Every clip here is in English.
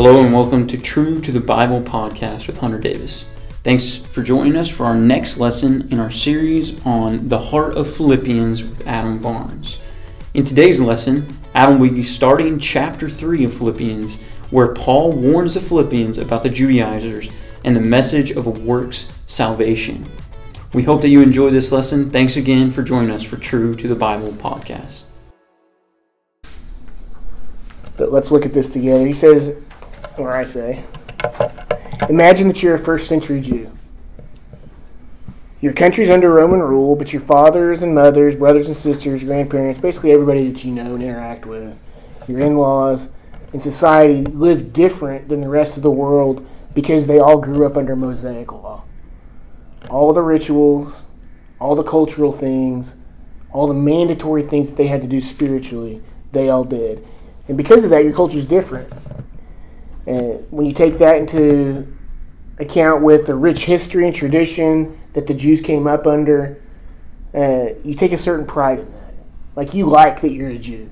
Hello and welcome to True to the Bible podcast with Hunter Davis. Thanks for joining us for our next lesson in our series on the heart of Philippians with Adam Barnes. In today's lesson, Adam will be starting chapter 3 of Philippians, where Paul warns the Philippians about the Judaizers and the message of a works salvation. We hope that you enjoy this lesson. Thanks again for joining us for True to the Bible podcast. But let's look at this together. He says, or I say, imagine that you're a first century Jew. Your country's under Roman rule, but your fathers and mothers, brothers and sisters, grandparents, basically everybody that you know and interact with, your in laws, and society live different than the rest of the world because they all grew up under Mosaic law. All the rituals, all the cultural things, all the mandatory things that they had to do spiritually, they all did. And because of that, your culture is different. And when you take that into account with the rich history and tradition that the Jews came up under, uh, you take a certain pride in that. Like you like that you're a Jew.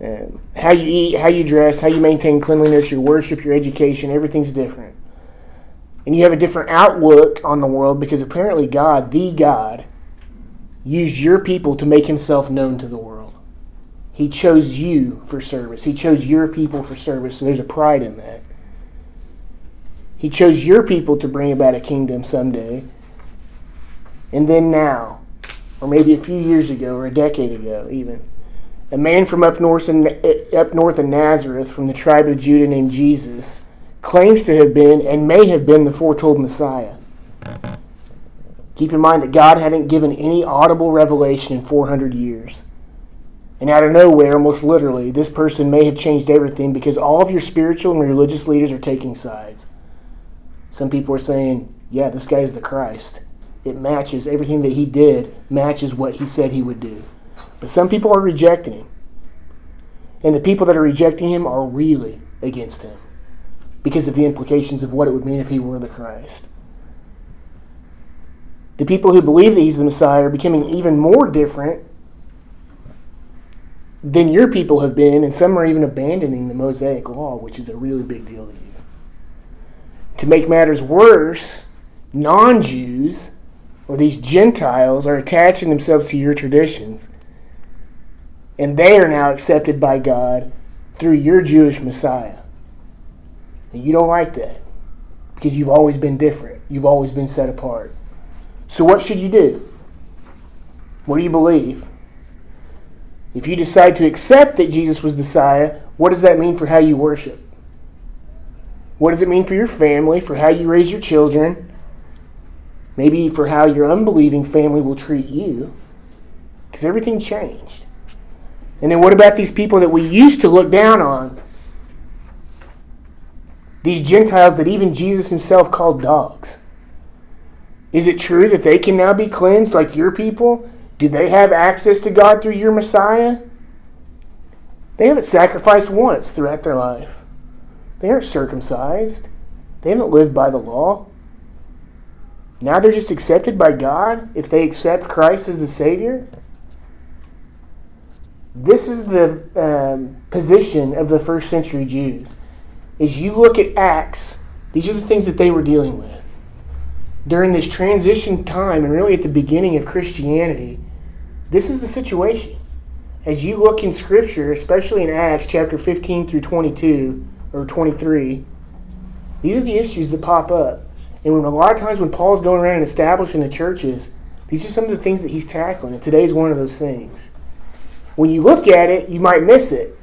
And how you eat, how you dress, how you maintain cleanliness, your worship, your education, everything's different. And you have a different outlook on the world because apparently God, the God, used your people to make himself known to the world. He chose you for service. He chose your people for service. There's a pride in that. He chose your people to bring about a kingdom someday. And then now, or maybe a few years ago, or a decade ago, even, a man from up north in, up north in Nazareth, from the tribe of Judah, named Jesus, claims to have been and may have been the foretold Messiah. Keep in mind that God hadn't given any audible revelation in 400 years. And out of nowhere, almost literally, this person may have changed everything because all of your spiritual and religious leaders are taking sides. Some people are saying, yeah, this guy is the Christ. It matches everything that he did, matches what he said he would do. But some people are rejecting him. And the people that are rejecting him are really against him because of the implications of what it would mean if he were the Christ. The people who believe that he's the Messiah are becoming even more different than your people have been, and some are even abandoning the Mosaic law, which is a really big deal to you. To make matters worse, non Jews or these Gentiles are attaching themselves to your traditions, and they are now accepted by God through your Jewish Messiah. And you don't like that because you've always been different, you've always been set apart. So, what should you do? What do you believe? If you decide to accept that Jesus was the Messiah, what does that mean for how you worship? What does it mean for your family, for how you raise your children? Maybe for how your unbelieving family will treat you? Because everything changed. And then what about these people that we used to look down on? These Gentiles that even Jesus himself called dogs. Is it true that they can now be cleansed like your people? Do they have access to God through your Messiah? They haven't sacrificed once throughout their life. They aren't circumcised. They haven't lived by the law. Now they're just accepted by God if they accept Christ as the Savior. This is the um, position of the first century Jews. As you look at Acts, these are the things that they were dealing with. During this transition time, and really at the beginning of Christianity, this is the situation. As you look in Scripture, especially in Acts chapter 15 through 22 or 23, these are the issues that pop up. And when a lot of times when Paul's going around and establishing the churches, these are some of the things that he's tackling. And today's one of those things. When you look at it, you might miss it.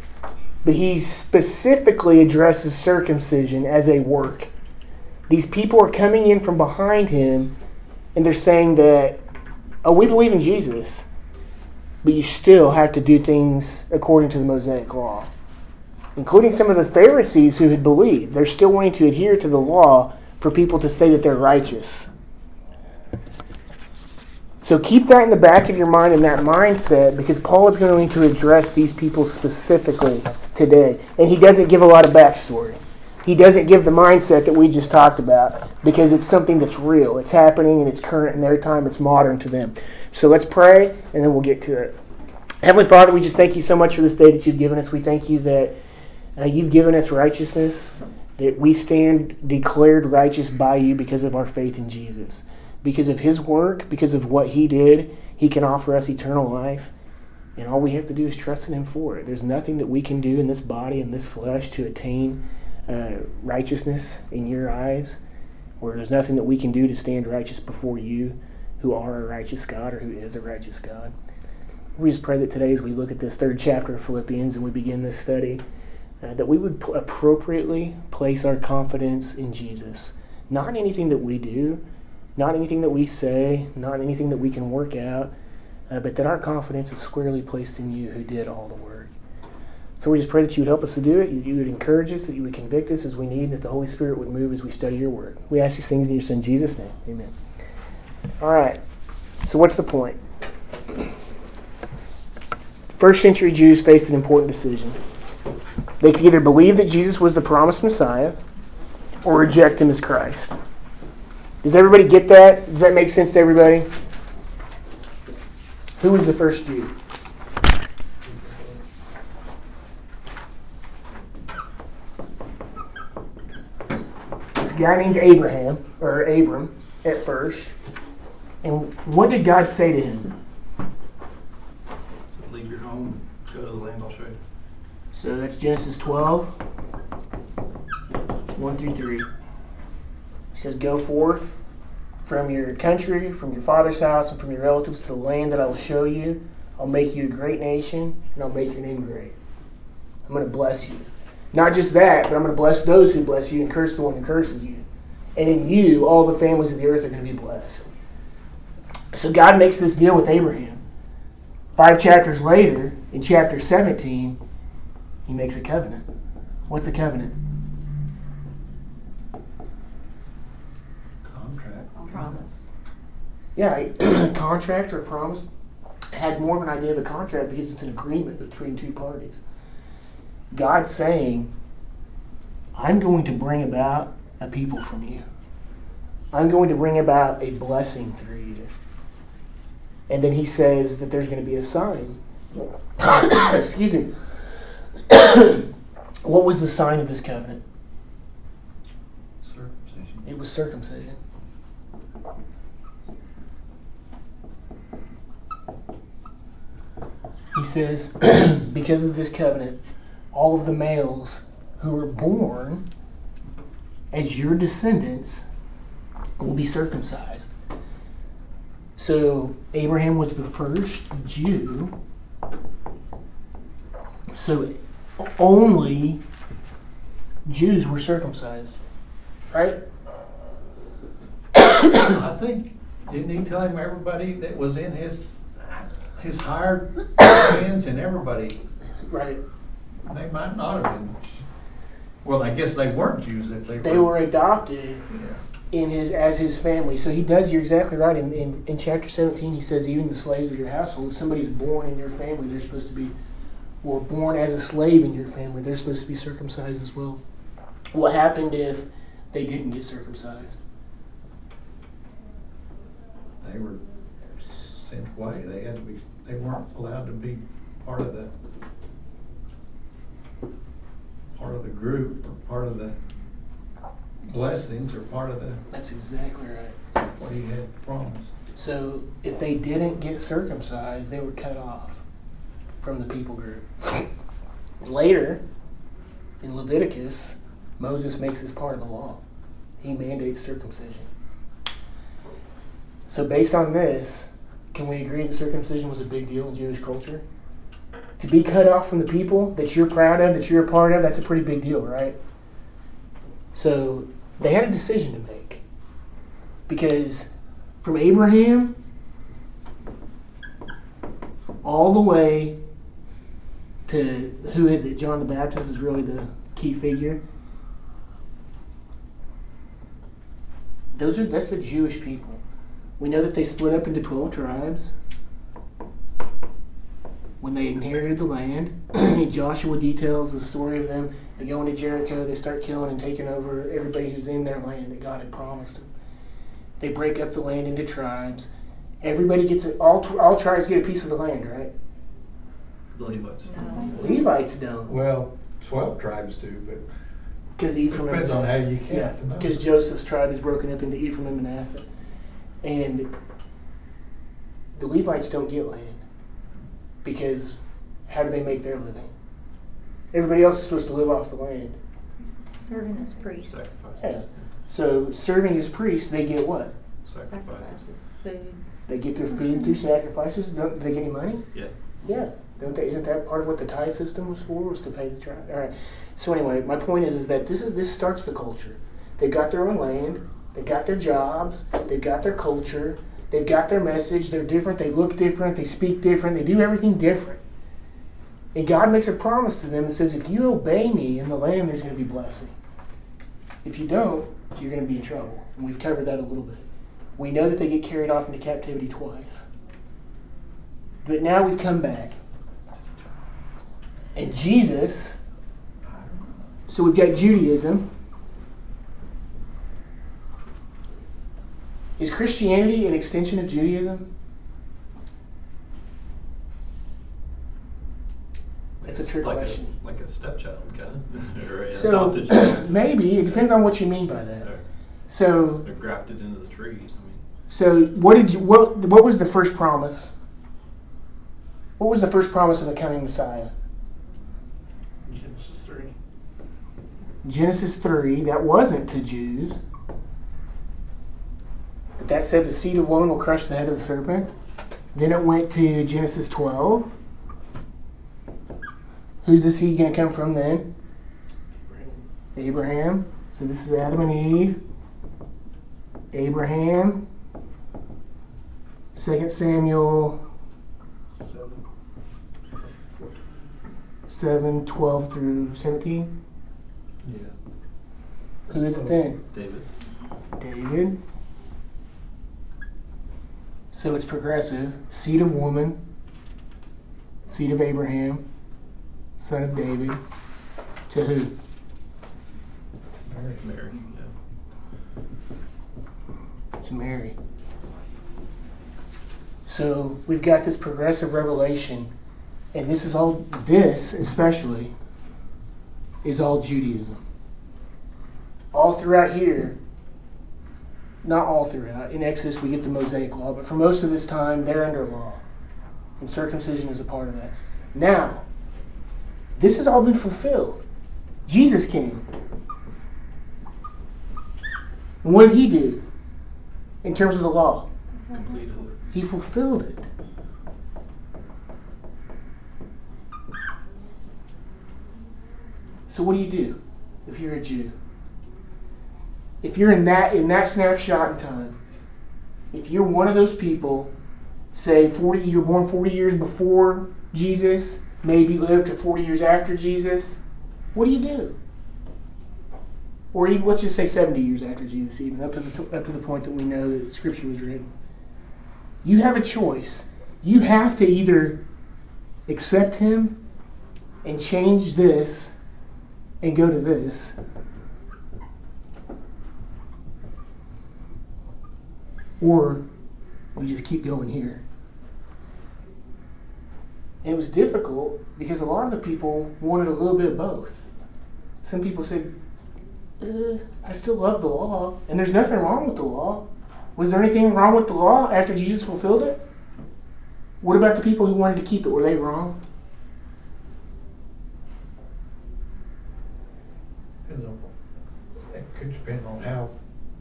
But he specifically addresses circumcision as a work. These people are coming in from behind him and they're saying that, oh, we believe in Jesus but you still have to do things according to the Mosaic law. Including some of the Pharisees who had believed. They're still wanting to adhere to the law for people to say that they're righteous. So keep that in the back of your mind and that mindset because Paul is going to address these people specifically today. And he doesn't give a lot of backstory. He doesn't give the mindset that we just talked about because it's something that's real. It's happening and it's current in their time, it's modern to them. So let's pray and then we'll get to it. Heavenly Father, we just thank you so much for this day that you've given us. We thank you that Uh, you've given us righteousness that we stand declared righteous by you because of our faith in Jesus. Because of his work, because of what he did, he can offer us eternal life. And all we have to do is trust in him for it. There's nothing that we can do in this body, in this flesh, to attain uh, righteousness in your eyes, where there's nothing that we can do to stand righteous before you, who are a righteous God or who is a righteous God. We just pray that today, as we look at this third chapter of Philippians and we begin this study, uh, that we would p- appropriately place our confidence in Jesus. Not in anything that we do, not anything that we say, not anything that we can work out, uh, but that our confidence is squarely placed in you who did all the work. So we just pray that you would help us to do it, you, would encourage us, that you would convict us as we need, that the Holy Spirit would move as we study your word. We ask these things in your Son Jesus' name. Amen. All right. So what's the point? First century Jews faced an important decision. They could either believe that Jesus was the promised Messiah or reject him as Christ. Does everybody get that? Does that make sense to everybody? Who was the first Jew? Guy named Abraham, or Abram, at first. And what did God say to him? So leave your home, go to the land I'll show you. So that's Genesis 12, 1 through 3. It says, Go forth from your country, from your father's house, and from your relatives to the land that I will show you. I'll make you a great nation, and I'll make your name great. I'm going to bless you. Not just that, but I'm going to bless those who bless you and curse the one who curses you. And in you, all the families of the earth are going to be blessed. So God makes this deal with Abraham. Five chapters later, in chapter 17, he makes a covenant. What's a covenant? Contract. Promise. Yeah, a contract or a promise had more of an idea of a contract because it's an agreement between two parties. God's saying, I'm going to bring about a people from you. I'm going to bring about a blessing through you. And then he says that there's going to be a sign. Excuse me. what was the sign of this covenant? Circumcision. It was circumcision. He says, because of this covenant, all of the males who were born as your descendants will be circumcised. So Abraham was the first Jew. So only Jews were circumcised. Right? I think, didn't he tell him everybody that was in his, his hired hands and everybody, Right. They might not have been, well, I guess they weren't Jews if they were. They were adopted in his as his family. So he does. You're exactly right. In, in in chapter 17, he says even the slaves of your household. If somebody's born in your family, they're supposed to be, or born as a slave in your family, they're supposed to be circumcised as well. What happened if they didn't get circumcised? They were sent away. They had to be, they weren't allowed to be part of the, part of the group or part of the blessings or part of the, That's exactly right. what he had promised. So if they didn't get circumcised, they were cut off from the people group. Later, in Leviticus, Moses makes this part of the law. He mandates circumcision. So based on this, can we agree that circumcision was a big deal in Jewish culture? To be cut off from the people that you're proud of, that you're a part of, that's a pretty big deal, right? So they had a decision to make. Because from Abraham all the way to who is it? John the Baptist is really the key figure. Those are that's the Jewish people. We know that they split up into twelve tribes when they inherited the land. Joshua details the story of them. They go into Jericho, they start killing and taking over everybody who's in their land that God had promised them. They break up the land into tribes. Everybody gets a, all all tribes get a piece of the land, right? Levites. No. Levites don't. Well, twelve tribes do, but Because Ephraim and Depends on Manasseh. how you count Yeah, the because Joseph's tribe is broken up into Ephraim and Manasseh, and the Levites don't get land because how do they make their living? Everybody else is supposed to live off the land. Serving as priests, sacrifices. Yeah. So serving as priests, they get what? Sacrifices. sacrifices, food. They get their food through sacrifices. Don't they get any money? Yeah. Yeah. Don't they? Isn't that part of what the tithe system was for? Was to pay the tribe? All right. So anyway, my point is, is that this is this starts the culture. They got their own land. They got their jobs. They got their culture. They've got their message. They're different. They look different. They speak different. They do everything different. And God makes a promise to them and says, if you obey me in the land, there's going to be blessing. If you don't, you're going to be in trouble. And we've covered that a little bit. We know that they get carried off into captivity twice. But now we've come back. And Jesus, so we've got Judaism. Is Christianity an extension of Judaism? That's a trick like question. A, like a stepchild, kind of, or So adopted child. maybe it depends on what you mean by that. They're, So they're grafted into the tree. I mean, So what did you what what was the first promise? What was the first promise of the coming Messiah? Genesis three. Genesis 3, that wasn't to Jews. That said the seed of woman will crush the head of the serpent. Then it went to Genesis 12. Who's the seed going to come from then? Abraham. So this is Adam and Eve. Abraham. 2 Samuel Seven. 7, 12 through 17. Yeah. Who is it then? David. David. So it's progressive. Seed of woman, seed of Abraham, son of David. To who? Mary. Mary. Yeah. To Mary. So we've got this progressive revelation, and this is all, this especially, is all Judaism. All throughout here, not all throughout, in Exodus we get the Mosaic law, but for most of this time they're under law. And circumcision is a part of that. Now, this has all been fulfilled. Jesus came. And what did he do in terms of the law? Completed. He fulfilled it. So what do you do if you're a Jew? If you're in that in that snapshot in time, if you're one of those people, say 40 you're born 40 years before Jesus, maybe lived to 40 years after Jesus, what do you do? Or even, let's just say 70 years after Jesus, even up to the up to the point that we know that Scripture was written you have a choice. You have to either accept him and change this and go to this. Or we just keep going here. And it was difficult because a lot of the people wanted a little bit of both. Some people said, uh, I still love the law, and there's nothing wrong with the law. Was there anything wrong with the law after Jesus fulfilled it? What about the people who wanted to keep it? Were they wrong? It could depend on how,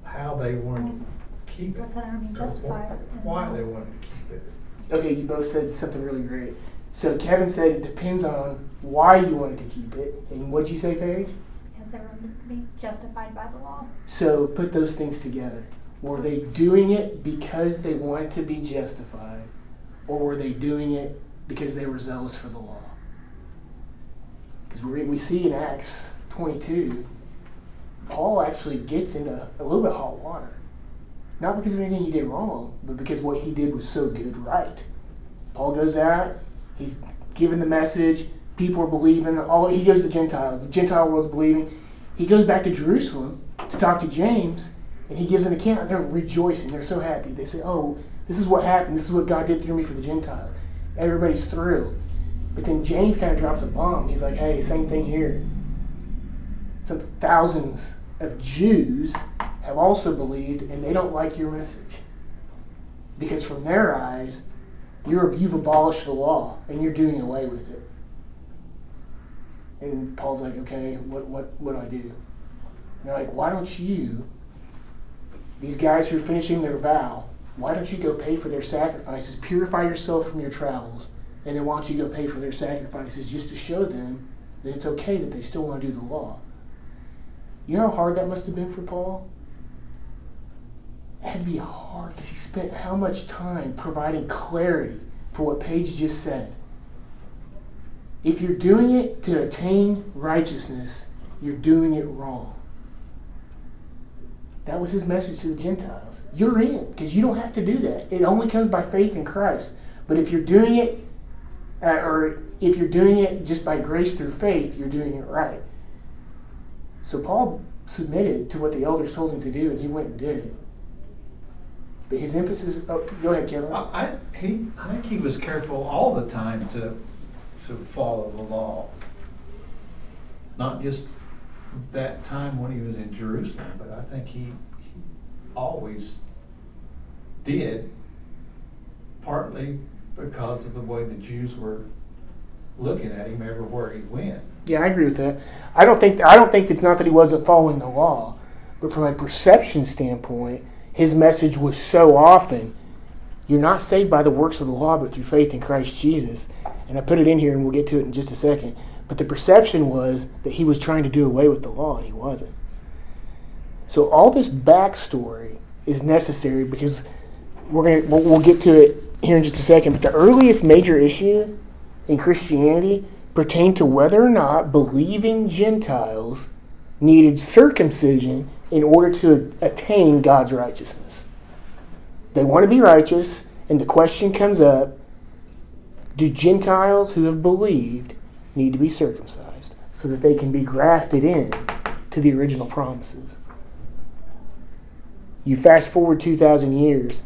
how they wanted keep it. What's that, I mean, or justify wh- Why they wanted to keep it. Okay, you both said something really great. So Kevin said it depends on why you wanted to keep it. And what'd you say, Paige? Because they were to be justified by the law. So put those things together. Were they doing it because they wanted to be justified? Or were they doing it because they were zealous for the law? Because we, we see in Acts 22, Paul actually gets into a little bit of hot water. Not because of anything he did wrong, but because what he did was so good right. Paul goes out, he's giving the message, people are believing, all he goes to the Gentiles, the Gentile world's believing. He goes back to Jerusalem to talk to James, and he gives an account. They're rejoicing, they're so happy. They say, Oh, this is what happened, this is what God did through me for the Gentiles. Everybody's thrilled. But then James kind of drops a bomb. He's like, Hey, same thing here. some thousands of Jews have also believed, and they don't like your message. Because from their eyes, you're, you've abolished the law and you're doing away with it. And Paul's like, okay, what, what, what do I do? And they're like, why don't you, these guys who are finishing their vow, why don't you go pay for their sacrifices, purify yourself from your travels, and then why don't you go pay for their sacrifices just to show them that it's okay that they still want to do the law? You know how hard that must have been for Paul? Had to be hard because he spent how much time providing clarity for what Paige just said. If you're doing it to attain righteousness, you're doing it wrong. That was his message to the Gentiles. You're in because you don't have to do that. It only comes by faith in Christ. But if you're doing it, uh, or if you're doing it just by grace through faith, you're doing it right. So Paul submitted to what the elders told him to do, and he went and did it. But his emphasis. Oh, go ahead, Kevin. I, I- he, I think he was careful all the time to, to follow the law. Not just that time when he was in Jerusalem, but I think he, he always did, partly because of the way the Jews were looking at him everywhere he went. Yeah, I agree with that. I don't think I don't think it's not that he wasn't following the law, but from a perception standpoint, his message was so often, "You're not saved by the works of the law, but through faith in Christ Jesus." And I put it in here, and we'll get to it in just a second. But the perception was that he was trying to do away with the law, and he wasn't. So all this backstory is necessary because we're gonna we'll, we'll get to it here in just a second. But the earliest major issue in Christianity pertained to whether or not believing Gentiles needed circumcision in order to attain God's righteousness. They want to be righteous, and the question comes up do Gentiles who have believed need to be circumcised so that they can be grafted in to the original promises? You fast forward 2,000 years,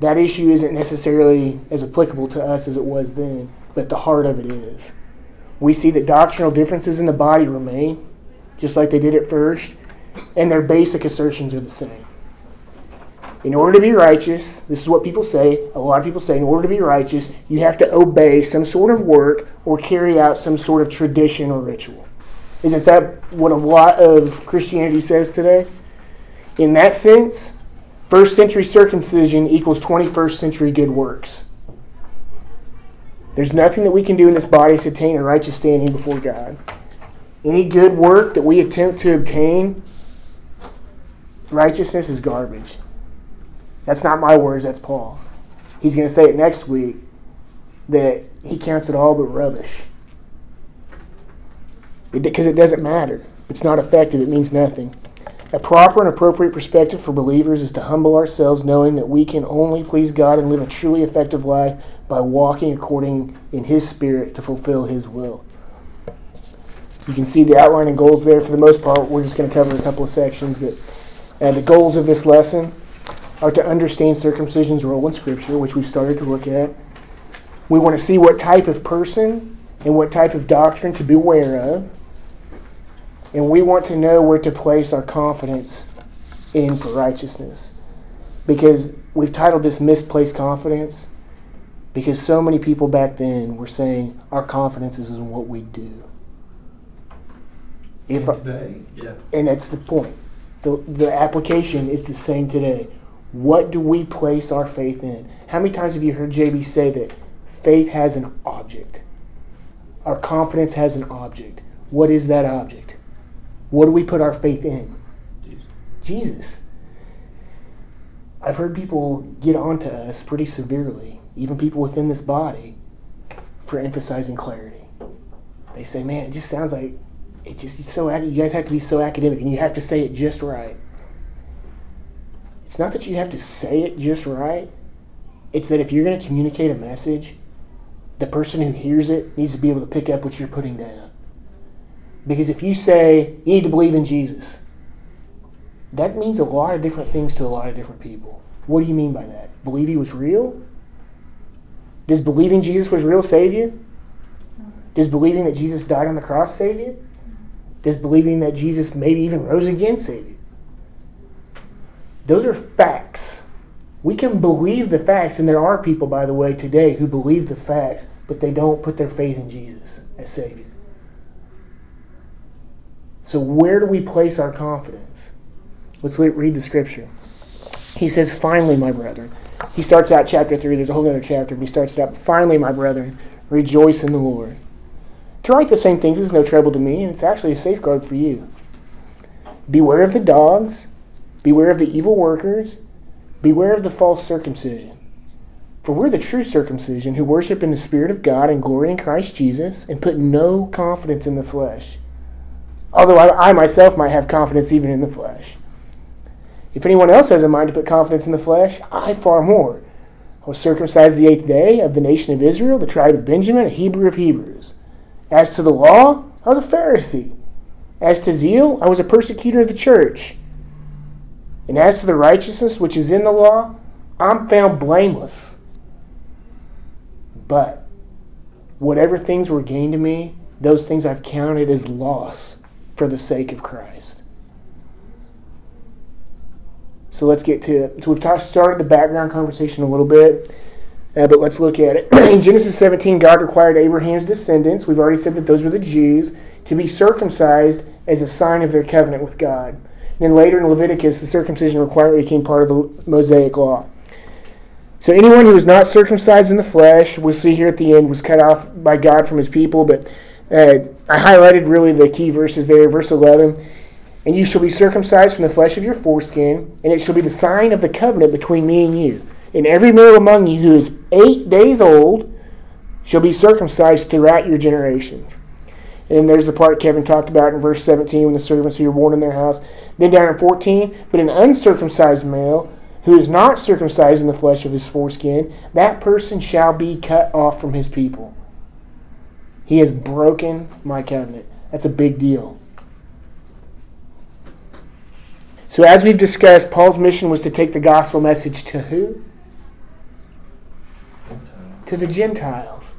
that issue isn't necessarily as applicable to us as it was then, but the heart of it is. We see that doctrinal differences in the body remain, just like they did at first, and their basic assertions are the same. In order to be righteous, this is what people say, a lot of people say, in order to be righteous, you have to obey some sort of work or carry out some sort of tradition or ritual. Isn't that what a lot of Christianity says today? In that sense, first century circumcision equals 21st century good works. There's nothing that we can do in this body to attain a righteous standing before God. Any good work that we attempt to obtain, righteousness is garbage. That's not my words, that's Paul's. He's going to say it next week that he counts it all but rubbish. Because it, it doesn't matter. It's not effective, it means nothing. A proper and appropriate perspective for believers is to humble ourselves, knowing that we can only please God and live a truly effective life by walking according in His Spirit to fulfill His will. You can see the outline and goals there. For the most part, we're just going to cover a couple of sections. But uh, the goals of this lesson are to understand circumcision's role in Scripture, which we've started to look at. We want to see what type of person and what type of doctrine to beware of. And we want to know where to place our confidence in for righteousness. Because we've titled this Misplaced Confidence, because so many people back then were saying our confidence is in what we do. If And today, Yeah. and that's the point. The, the application is the same today. What do we place our faith in? How many times have you heard JB say that faith has an object? Our confidence has an object. What is that object? What do we put our faith in? Jesus. Jesus. I've heard people get onto us pretty severely, even people within this body, for emphasizing clarity. They say, "Man, it just sounds like it just it's so you guys have to be so academic and you have to say it just right." It's not that you have to say it just right. It's that if you're going to communicate a message, the person who hears it needs to be able to pick up what you're putting down. Because if you say you need to believe in Jesus, that means a lot of different things to a lot of different people. What do you mean by that? Believe he was real? Does believing Jesus was real save you? Does believing that Jesus died on the cross save you? Does believing that Jesus maybe even rose again save you? Those are facts. We can believe the facts, and there are people, by the way, today who believe the facts, but they don't put their faith in Jesus as Savior. So, where do we place our confidence? Let's read the scripture. He says, Finally, my brethren. He starts out chapter 3. There's a whole other chapter, but he starts out, Finally, my brethren, rejoice in the Lord. To write the same things is no trouble to me, and it's actually a safeguard for you. Beware of the dogs, beware of the evil workers, beware of the false circumcision. For we're the true circumcision who worship in the Spirit of God and glory in Christ Jesus and put no confidence in the flesh. Although I, I myself might have confidence even in the flesh. If anyone else has a mind to put confidence in the flesh, I far more. I was circumcised the eighth day of the nation of Israel, the tribe of Benjamin, a Hebrew of Hebrews. As to the law, I was a Pharisee. As to zeal, I was a persecutor of the church. And as to the righteousness which is in the law, I'm found blameless. But whatever things were gained to me, those things I've counted as loss for the sake of Christ. So let's get to it. So we've started the background conversation a little bit, uh, but let's look at it. in Genesis 17, God required Abraham's descendants, we've already said that those were the Jews, to be circumcised as a sign of their covenant with God. And then later in Leviticus, the circumcision requirement became part of the Mosaic law. So anyone who was not circumcised in the flesh, we'll see here at the end, was cut off by God from his people. But uh, I highlighted really the key verses there. Verse 11 And you shall be circumcised from the flesh of your foreskin, and it shall be the sign of the covenant between me and you. And every male among you who is eight days old shall be circumcised throughout your generations. And there's the part Kevin talked about in verse 17 when the servants who were born in their house. Then down in 14, but an uncircumcised male who is not circumcised in the flesh of his foreskin, that person shall be cut off from his people. He has broken my covenant. That's a big deal. So, as we've discussed, Paul's mission was to take the gospel message to who? To the Gentiles.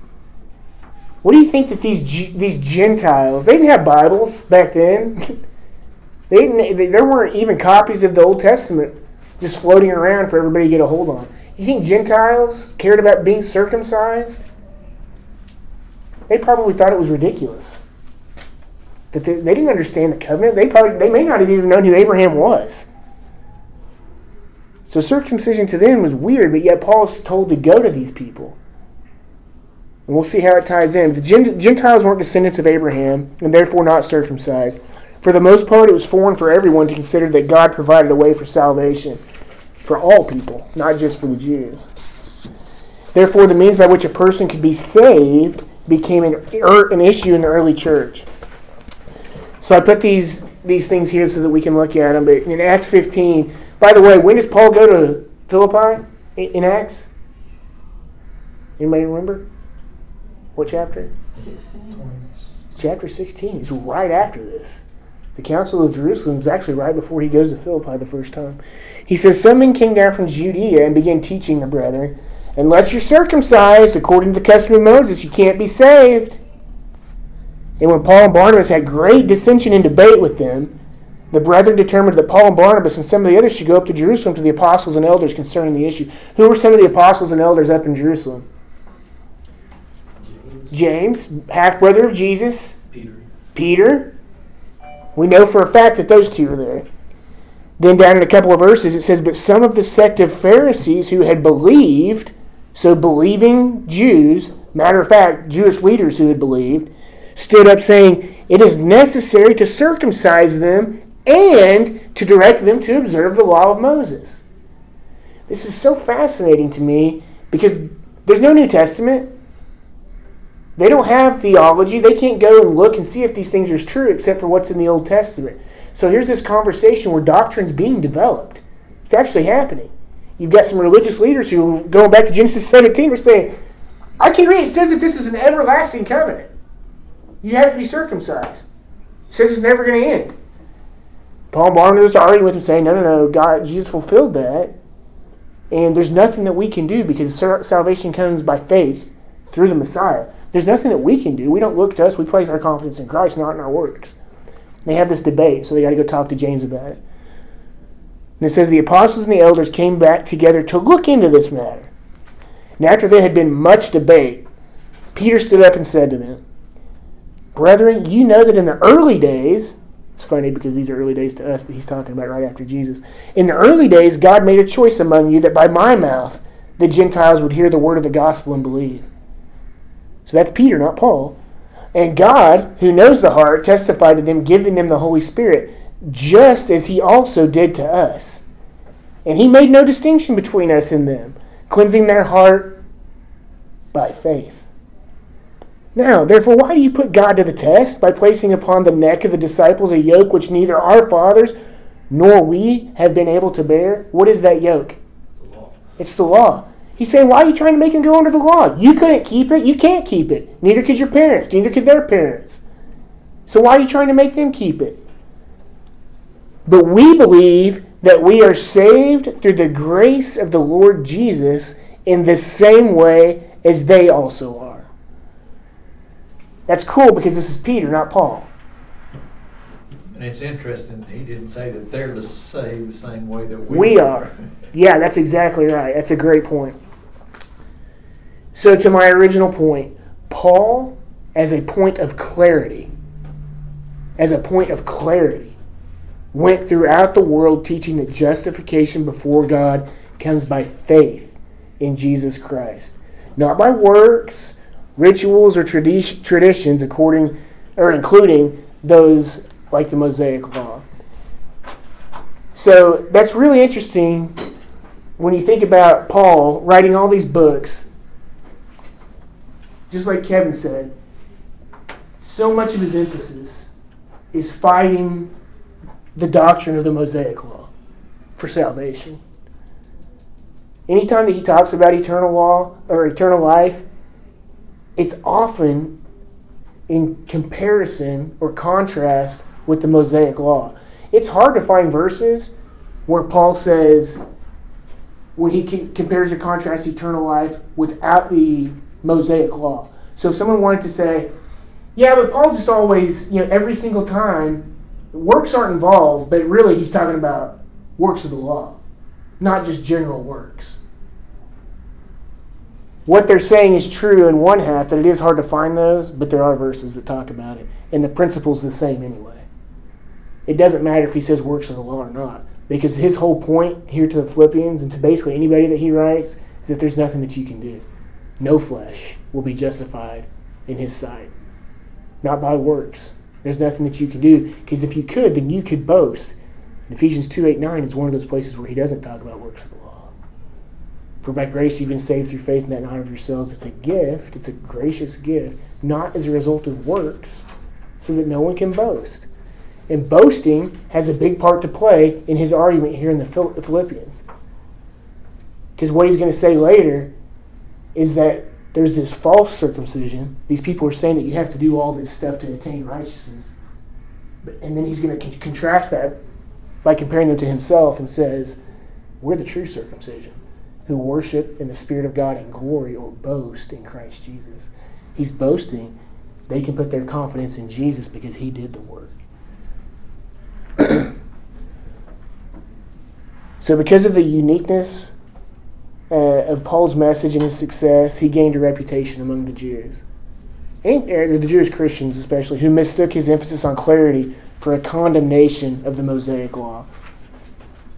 What do you think that these these Gentiles? They didn't have Bibles back then. they didn't. There weren't even copies of the Old Testament just floating around for everybody to get a hold on. You think Gentiles cared about being circumcised? They probably thought it was ridiculous. That they, they didn't understand the covenant. They probably they may not have even known who Abraham was. So circumcision to them was weird, but yet Paul's told to go to these people. And we'll see how it ties in. The Gentiles weren't descendants of Abraham, and therefore not circumcised. For the most part, it was foreign for everyone to consider that God provided a way for salvation for all people, not just for the Jews. Therefore, the means by which a person could be saved became an, er, an issue in the early church. So I put these these things here so that we can look at them. But in Acts 15, by the way, when does Paul go to Philippi in Acts? Anybody remember? What chapter? It's chapter 16. It's right after this. The Council of Jerusalem is actually right before he goes to Philippi the first time. He says, Some men came down from Judea and began teaching the brethren, Unless you're circumcised according to the custom of Moses, you can't be saved. And when Paul and Barnabas had great dissension and debate with them, the brethren determined that Paul and Barnabas and some of the others should go up to Jerusalem to the apostles and elders concerning the issue. Who were some of the apostles and elders up in Jerusalem? James, half brother of Jesus. Peter. Peter. We know for a fact that those two are there. Then down in a couple of verses it says, But some of the sect of Pharisees who had believed, so believing Jews, matter of fact, Jewish leaders who had believed, stood up saying, It is necessary to circumcise them and to direct them to observe the law of Moses. This is so fascinating to me because there's no New Testament. They don't have theology. They can't go and look and see if these things are true except for what's in the Old Testament. So here's this conversation where doctrine's being developed. It's actually happening. You've got some religious leaders who, going back to Genesis 17, are saying, I can read. It says that this is an everlasting covenant. You have to be circumcised. It says it's never going to end. Paul Barnabas are arguing with him, saying, No, no, no, God, Jesus fulfilled that. And there's nothing that we can do because salvation comes by faith through the Messiah. There's nothing that we can do. We don't look to us. We place our confidence in Christ, not in our works. They have this debate, so they got to go talk to James about it. And it says the apostles and the elders came back together to look into this matter. And after there had been much debate, Peter stood up and said to them, Brethren, you know that in the early days, it's funny because these are early days to us, but he's talking about right after Jesus. In the early days, God made a choice among you that by my mouth the Gentiles would hear the word of the gospel and believe. So that's Peter, not Paul. And God, who knows the heart, testified to them, giving them the Holy Spirit, just as he also did to us. And he made no distinction between us and them, cleansing their heart by faith. Now, therefore, why do you put God to the test by placing upon the neck of the disciples a yoke which neither our fathers nor we have been able to bear? What is that yoke? The. It's the law. He's saying, why are you trying to make him go under the law? You couldn't keep it. You can't keep it. Neither could your parents. Neither could their parents. So why are you trying to make them keep it? But we believe that we are saved through the grace of the Lord Jesus in the same way as they also are. That's cool because this is Peter, not Paul. And it's interesting, he didn't say that they're the saved the same way that we, We are. Yeah, that's exactly right. That's a great point. So, to my original point, Paul, as a point of clarity, as a point of clarity, went throughout the world teaching that justification before God comes by faith in Jesus Christ, not by works, rituals, or tradi- traditions, according or including those like the Mosaic Law. So that's really interesting when you think about Paul writing all these books. Just like Kevin said, so much of his emphasis is fighting the doctrine of the Mosaic Law for salvation. Anytime that he talks about eternal law or eternal life, it's often in comparison or contrast with the Mosaic Law. It's hard to find verses where Paul says, when he compares or contrasts eternal life without the Mosaic Law. So if someone wanted to say, yeah, but Paul just always, you know, every single time, works aren't involved, but really he's talking about works of the law, not just general works. What they're saying is true in one half, that it is hard to find those, but there are verses that talk about it. And the principle's the same anyway. It doesn't matter if he says works of the law or not, because his whole point here to the Philippians and to basically anybody that he writes is that there's nothing that you can do. No flesh will be justified in his sight, not by works. There's nothing that you can do, because if you could, then you could boast. And Ephesians 2 8 9 is one of those places where he doesn't talk about works of the law. For by grace you've been saved through faith, that not of yourselves. It's a gift, it's a gracious gift, not as a result of works, so that no one can boast. And boasting has a big part to play in his argument here in the Philippians. Because what he's going to say later is that there's this false circumcision. These people are saying that you have to do all this stuff to attain righteousness. And then he's going to con- contrast that by comparing them to himself and says, We're the true circumcision who worship in the Spirit of God in glory or boast in Christ Jesus. He's boasting. They can put their confidence in Jesus because he did the work. So, because of the uniqueness uh, of Paul's message and his success, he gained a reputation among the Jews. And, uh, the Jewish Christians, especially, who mistook his emphasis on clarity for a condemnation of the Mosaic Law.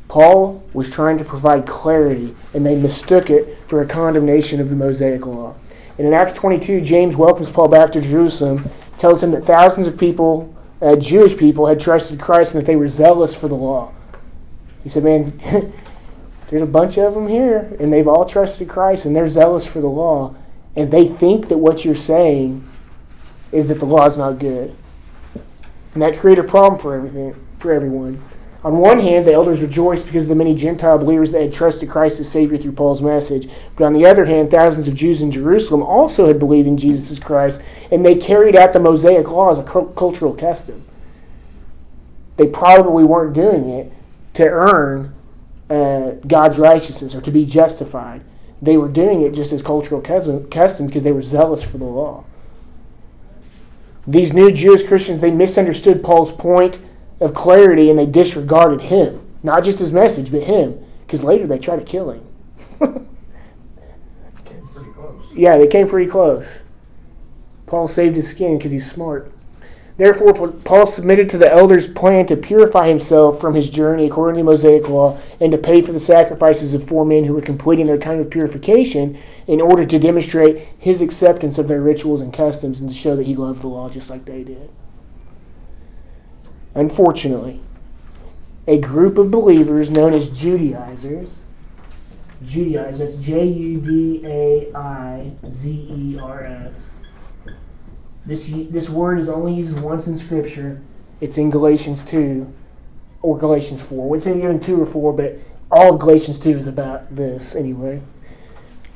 Paul was trying to provide clarity, and they mistook it for a condemnation of the Mosaic Law. And in Acts 22, James welcomes Paul back to Jerusalem, tells him that thousands of people, uh, Jewish people, had trusted Christ and that they were zealous for the law. He said, Man, there's a bunch of them here, and they've all trusted Christ, and they're zealous for the law, and they think that what you're saying is that the law is not good. And that created a problem for everything for everyone. On one hand, the elders rejoiced because of the many Gentile believers that had trusted Christ as Savior through Paul's message. But on the other hand, thousands of Jews in Jerusalem also had believed in Jesus as Christ, and they carried out the Mosaic law as a cultural custom. They probably weren't doing it to earn uh, God's righteousness or to be justified. They were doing it just as cultural custom because they were zealous for the law. These new Jewish Christians, they misunderstood Paul's point of clarity and they disregarded him. Not just his message, but him. Because later they tried to kill him. Came pretty close. Yeah, they came pretty close. Paul saved his skin because he's smart. Therefore, Paul submitted to the elders' plan to purify himself from his journey according to Mosaic law and to pay for the sacrifices of four men who were completing their time of purification in order to demonstrate his acceptance of their rituals and customs and to show that he loved the law just like they did. Unfortunately, a group of believers known as Judaizers, Judaizers, J U D A I Z E R S. This, this word is only used once in Scripture. It's in Galatians 2 or Galatians 4. It's in even 2 or 4, but all of Galatians 2 is about this anyway.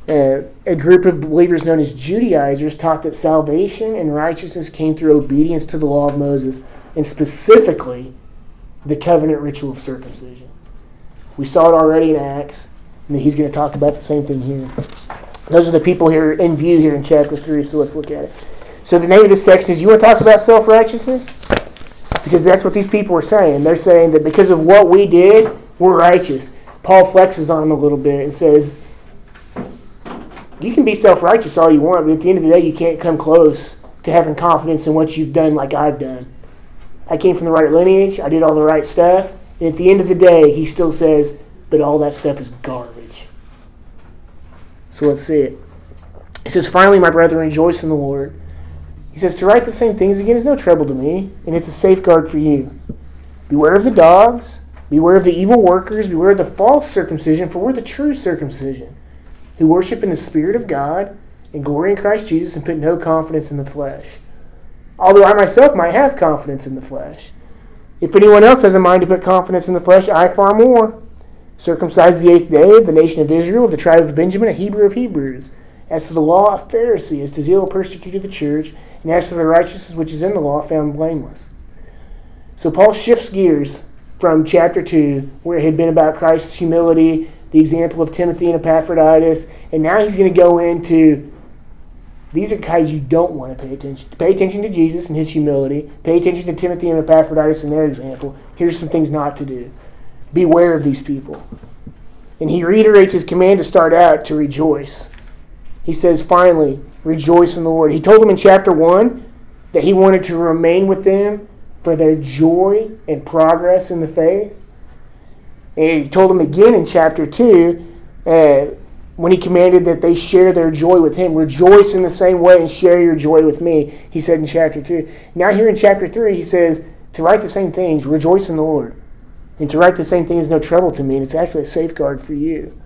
Uh, a group of believers known as Judaizers taught that salvation and righteousness came through obedience to the law of Moses, and specifically the covenant ritual of circumcision. We saw it already in Acts, and he's going to talk about the same thing here. Those are the people here in view here in chapter 3, so let's look at it. So the name of this section is You want to talk about self righteousness? Because that's what these people are saying. They're saying that because of what we did, we're righteous. Paul flexes on them a little bit and says, You can be self righteous all you want, but at the end of the day, you can't come close to having confidence in what you've done like I've done. I came from the right lineage, I did all the right stuff, and at the end of the day, he still says, But all that stuff is garbage. So let's see it. It says, Finally, my brethren, rejoice in the Lord. He says, To write the same things again is no trouble to me, and it's a safeguard for you. Beware of the dogs, beware of the evil workers, beware of the false circumcision, for we're the true circumcision, who worship in the Spirit of God and glory in Christ Jesus and put no confidence in the flesh. Although I myself might have confidence in the flesh. If anyone else has a mind to put confidence in the flesh, I far more. Circumcised the eighth day of the nation of Israel, of the tribe of Benjamin, a Hebrew of Hebrews. As to the law, a Pharisee, as to zeal, persecuted the church, and as to the righteousness which is in the law, found blameless. So Paul shifts gears from chapter 2, where it had been about Christ's humility, the example of Timothy and Epaphroditus, and now he's going to go into these are guys you don't want to pay attention to. Pay attention to Jesus and his humility. Pay attention to Timothy and Epaphroditus and their example. Here's some things not to do. Beware of these people. And he reiterates his command to start out to rejoice. He says, finally, rejoice in the Lord. He told them in chapter 1 that he wanted to remain with them for their joy and progress in the faith. And he told them again in chapter 2 uh, when he commanded that they share their joy with him. Rejoice in the same way and share your joy with me, he said in chapter 2. Now, here in chapter 3, he says to write the same things, rejoice in the Lord. And to write the same thing is no trouble to me, and it's actually a safeguard for you.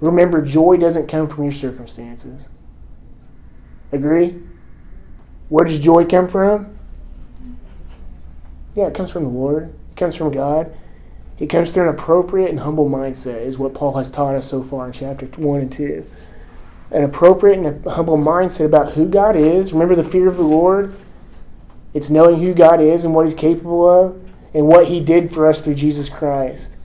Remember, joy doesn't come from your circumstances. Agree? Where does joy come from? Yeah, it comes from the Lord. It comes from God. It comes through an appropriate and humble mindset, is what Paul has taught us so far in chapter 1 and 2. An appropriate and humble mindset about who God is. Remember the fear of the Lord? It's knowing who God is and what He's capable of and what He did for us through Jesus Christ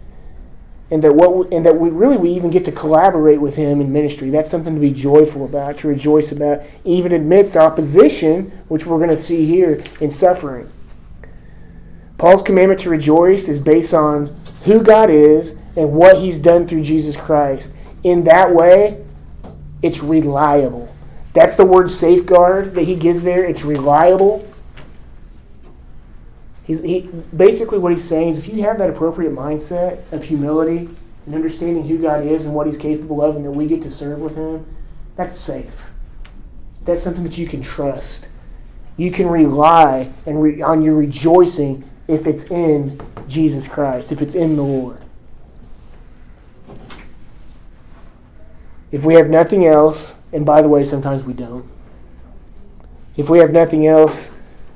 and that what and that we really we even get to collaborate with him in ministry. That's something to be joyful about, to rejoice about, even amidst opposition, which we're going to see here in suffering. Paul's commandment to rejoice is based on who God is and what he's done through Jesus Christ. In that way, it's reliable. That's the word safeguard that he gives there. It's reliable. He's, he, basically, what he's saying is if you have that appropriate mindset of humility and understanding who God is and what he's capable of, and that we get to serve with him, that's safe. That's something that you can trust. You can rely and re, on your rejoicing if it's in Jesus Christ, if it's in the Lord. If we have nothing else, and by the way, sometimes we don't. If we have nothing else,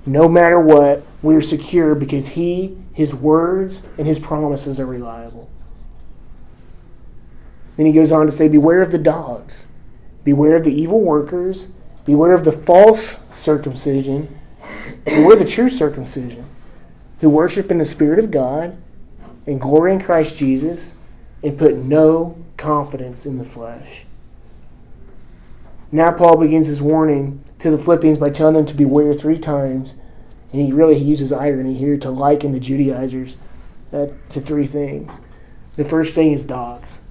no matter what, we are secure because He, His words, and His promises are reliable. Then he goes on to say, Beware of the dogs, beware of the evil workers, beware of the false circumcision, beware the true circumcision, who worship in the Spirit of God and glory in Christ Jesus and put no confidence in the flesh. Now Paul begins his warning to the Philippians by telling them to beware three times, and he really he uses irony here to liken the Judaizers uh, to three things. The first thing is dogs.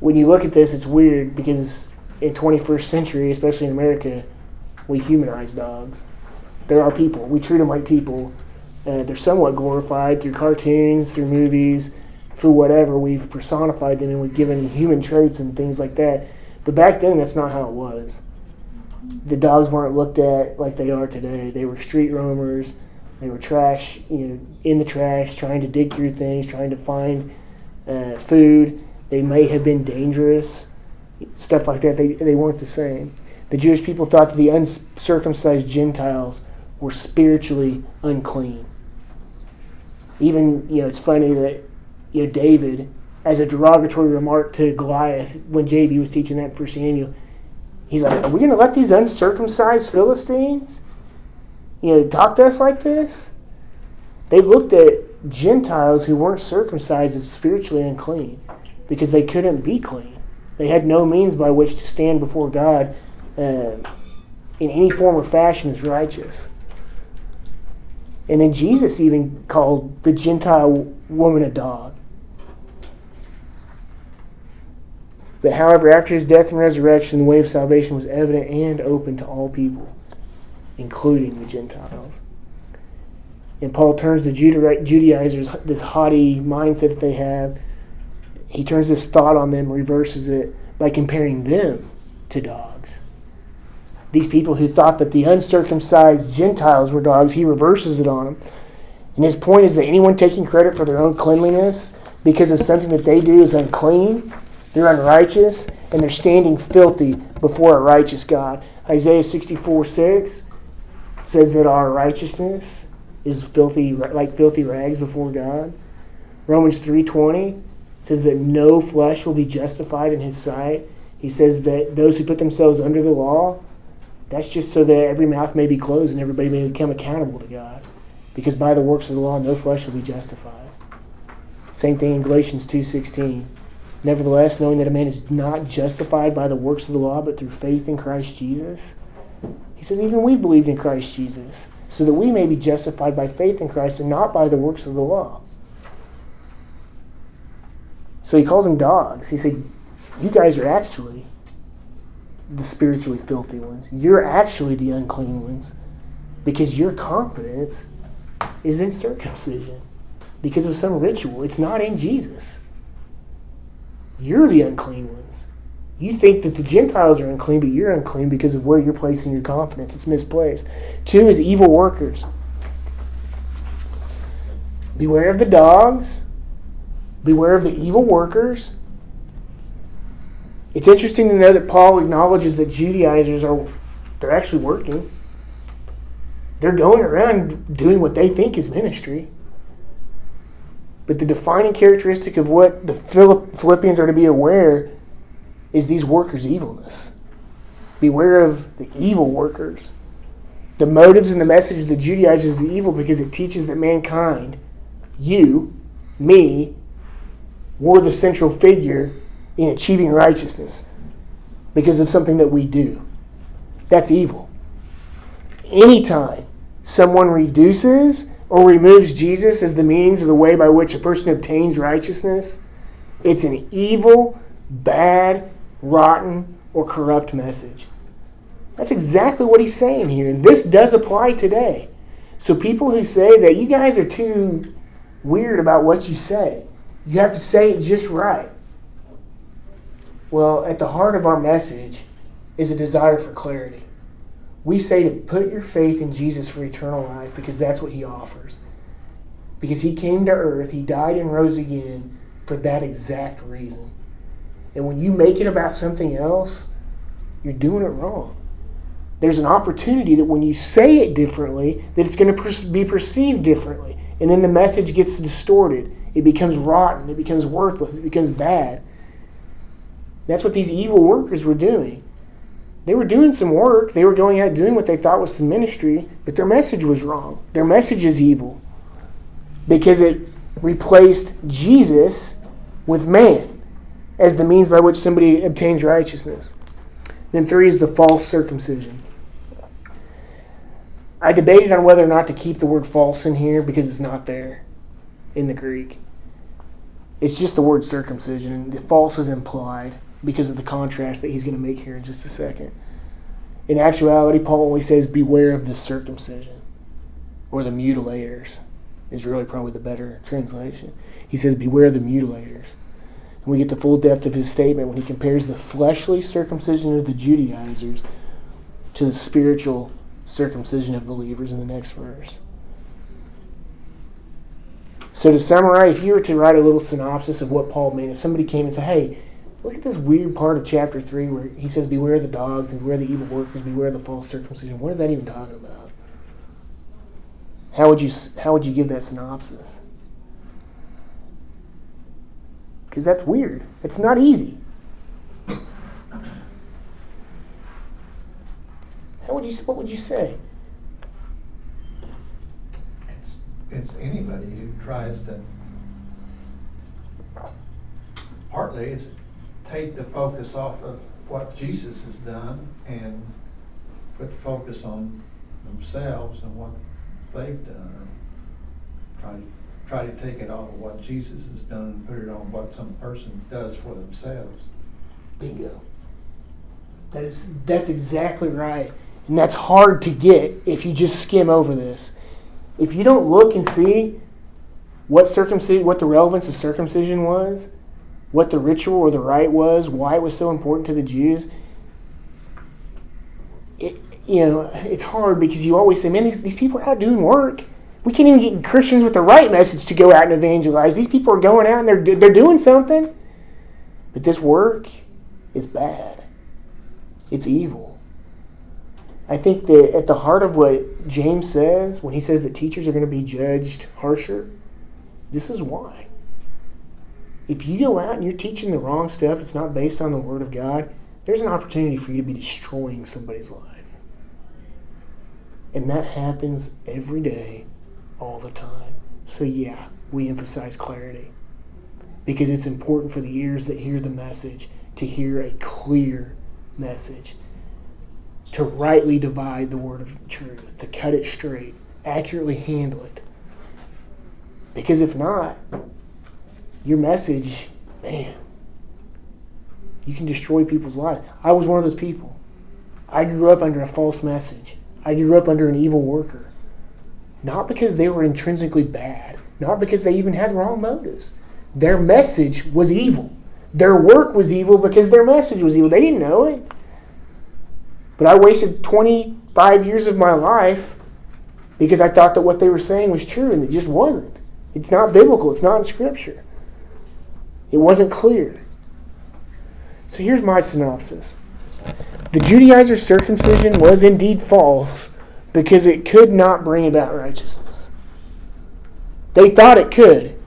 When you look at this, it's weird because in 21st century, especially in America, we humanize dogs. They're our people. We treat them like people. Uh, they're somewhat glorified through cartoons, through movies, through whatever. We've personified them and we've given human traits and things like that. But back then, that's not how it was. The dogs weren't looked at like they are today. They were street roamers. They were trash, you know, in the trash, trying to dig through things, trying to find uh, food. They may have been dangerous, stuff like that. They, they weren't the same. The Jewish people thought that the uncircumcised Gentiles were spiritually unclean. Even, you know, it's funny that, you know, David, as a derogatory remark to Goliath when JB was teaching that for Samuel, he's like, Are we going to let these uncircumcised Philistines, you know, talk to us like this? They looked at Gentiles who weren't circumcised as spiritually unclean because they couldn't be clean. They had no means by which to stand before God uh, in any form or fashion as righteous. And then Jesus even called the Gentile woman a dog. But however, after his death and resurrection, the way of salvation was evident and open to all people, including the Gentiles. And Paul turns the Judaizers, this haughty mindset that they have, he turns this thought on them, reverses it by comparing them to dogs. These people who thought that the uncircumcised Gentiles were dogs, he reverses it on them. And his point is that anyone taking credit for their own cleanliness because of something that they do is unclean, they're unrighteous, and they're standing filthy before a righteous God. Isaiah 64 6 says that our righteousness is filthy like filthy rags before God. Romans 3:20 says that no flesh will be justified in his sight. He says that those who put themselves under the law, that's just so that every mouth may be closed and everybody may become accountable to God. Because by the works of the law no flesh will be justified. Same thing in Galatians 2:16. Nevertheless, knowing that a man is not justified by the works of the law but through faith in Christ Jesus, he says even we believed in Christ Jesus, so that we may be justified by faith in Christ and not by the works of the law. So he calls them dogs. He said, You guys are actually the spiritually filthy ones. You're actually the unclean ones because your confidence is in circumcision because of some ritual. It's not in Jesus. You're the unclean ones. You think that the Gentiles are unclean, but you're unclean because of where you're placing your confidence. It's misplaced. Two is evil workers. Beware of the dogs Beware of the evil workers. It's interesting to know that Paul acknowledges that Judaizers are they're actually working. They're going around doing what they think is ministry. But the defining characteristic of what the Philippians are to be aware is these workers' evilness. Beware of the evil workers. The motives and the message of the is evil because it teaches that mankind, you, me, we're the central figure in achieving righteousness because of something that we do. That's evil. Anytime someone reduces or removes Jesus as the means or the way by which a person obtains righteousness, it's an evil, bad, rotten, or corrupt message. That's exactly what he's saying here. And this does apply today. So people who say that you guys are too weird about what you say, you have to say it just right. Well, at the heart of our message is a desire for clarity. We say to put your faith in Jesus for eternal life because that's what he offers. Because he came to earth, he died and rose again for that exact reason. And when you make it about something else, you're doing it wrong. There's an opportunity that when you say it differently, that it's going to be perceived differently. And then the message gets distorted it becomes rotten, it becomes worthless, it becomes bad. That's what these evil workers were doing. They were doing some work, they were going out doing what they thought was some ministry, but their message was wrong. Their message is evil because it replaced Jesus with man as the means by which somebody obtains righteousness. Then three is the false circumcision. I debated on whether or not to keep the word false in here because it's not there in the Greek. It's just the word circumcision, the false is implied because of the contrast that he's going to make here in just a second. In actuality, Paul only says, Beware of the circumcision, or the mutilators, is really probably the better translation. He says, Beware of the mutilators. And we get the full depth of his statement when he compares the fleshly circumcision of the Judaizers to the spiritual circumcision of believers in the next verse. So, to summarize, if you were to write a little synopsis of what Paul meant, if somebody came and said, Hey, look at this weird part of chapter 3 where he says, Beware the dogs and beware the evil workers, beware the false circumcision, what is that even talking about? How would you, how would you give that synopsis? Because that's weird. It's not easy. How would you, what would you say? It's, it's anybody who tries to, partly it's take the focus off of what Jesus has done and put the focus on themselves and what they've done. Try, to, try to take it off of what Jesus has done and put it on what some person does for themselves. Bingo. That is that's exactly right. And that's hard to get if you just skim over this. If you don't look and see what circumcision what the relevance of circumcision was, what the ritual or the rite was, why it was so important to the Jews, it, you know, it's hard because you always say, man, these, these people are out doing work. We can't even get Christians with the right message to go out and evangelize. These people are going out and they're, they're doing something. But this work is bad, it's evil. I think that at the heart of what James says, when he says that teachers are going to be judged harsher, this is why. If you go out and you're teaching the wrong stuff, it's not based on the Word of God, there's an opportunity for you to be destroying somebody's life. And that happens every day, all the time. So, yeah, we emphasize clarity because it's important for the ears that hear the message to hear a clear message, to rightly divide the word of truth, to cut it straight, accurately handle it. Because if not, your message, man, you can destroy people's lives. I was one of those people. I grew up under a false message. I grew up under an evil worker. Not because they were intrinsically bad, not because they even had wrong motives. Their message was evil. Their work was evil because their message was evil. They didn't know it. But I wasted 25 years of my life because I thought that what they were saying was true, and it just wasn't. It's not biblical, it's not in Scripture. It wasn't clear. So here's my synopsis The Judaizer circumcision was indeed false because it could not bring about righteousness. They thought it could,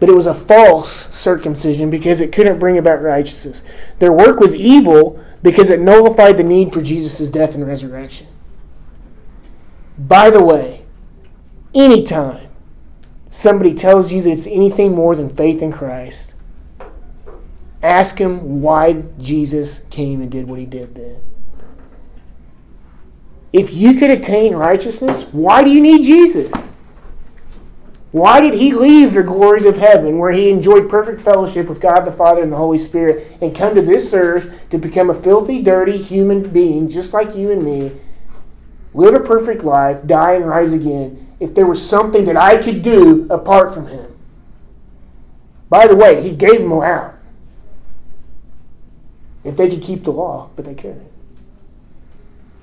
but it was a false circumcision because it couldn't bring about righteousness. Their work was evil because it nullified the need for Jesus' death and resurrection. By the way, anytime somebody tells you that it's anything more than faith in Christ, ask him why Jesus came and did what he did then. If you could attain righteousness, why do you need Jesus? Why did he leave the glories of heaven where he enjoyed perfect fellowship with God the Father and the Holy Spirit and come to this earth to become a filthy, dirty human being just like you and me, live a perfect life, die and rise again, if there was something that I could do apart from him? By the way, he gave them out. If they could keep the law, but they couldn't.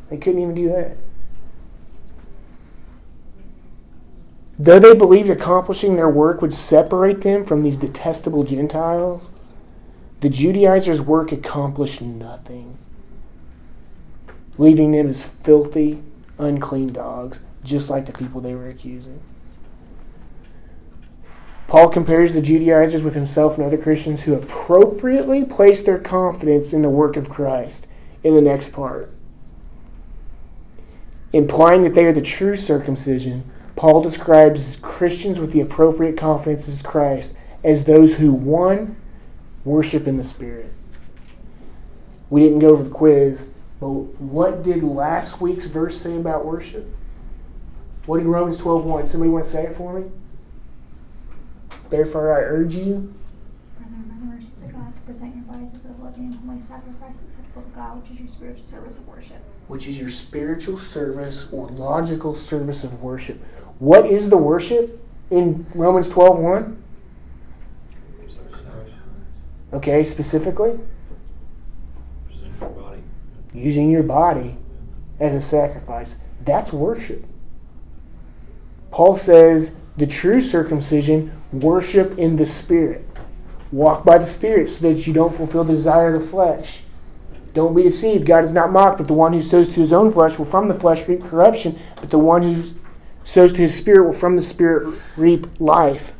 They couldn't even do that. Though they believed accomplishing their work would separate them from these detestable Gentiles, the Judaizers' work accomplished nothing, leaving them as filthy, unclean dogs, just like the people they were accusing. Paul compares the Judaizers with himself and other Christians who appropriately place their confidence in the work of Christ in the next part. Implying that they are the true circumcision, Paul describes Christians with the appropriate confidence in Christ as those who, one, worship in the Spirit. We didn't go over the quiz, but what did last week's verse say about worship? What did Romans 12 1? Somebody want to say it for me? Therefore, I urge you. Brethren, by the mercies of God, to present your bodies as a living and holy sacrifice acceptable to God, which is your spiritual service of worship. which is your spiritual service or logical service of worship. What is the worship in Romans 12 1? Okay, specifically, your using your body as a sacrifice. That's worship. Paul says the true circumcision, worship in the Spirit. Walk by the Spirit so that you don't fulfill the desire of the flesh. Don't be deceived. God is not mocked, but the one who sows to his own flesh will from the flesh reap corruption, but the one who sows to his spirit will from the spirit reap life.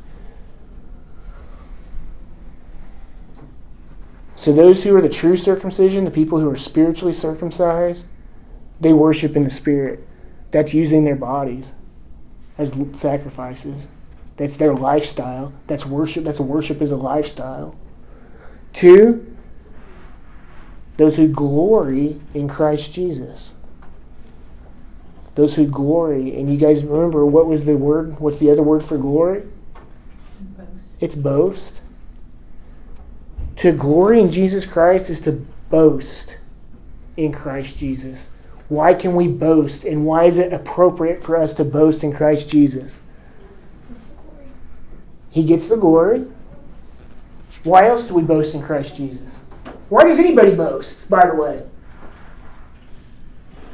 So, those who are the true circumcision, the people who are spiritually circumcised, they worship in the spirit. That's using their bodies as sacrifices. That's their lifestyle. That's worship. That's worship as a lifestyle. Two, those who glory in Christ Jesus. Those who glory, and you guys remember what was the word? What's the other word for glory? Boast. It's boast. To glory in Jesus Christ is to boast in Christ Jesus. Why can we boast, and why is it appropriate for us to boast in Christ Jesus? That's the glory. He gets the glory. Why else do we boast in Christ Jesus? Why does anybody boast, by the way?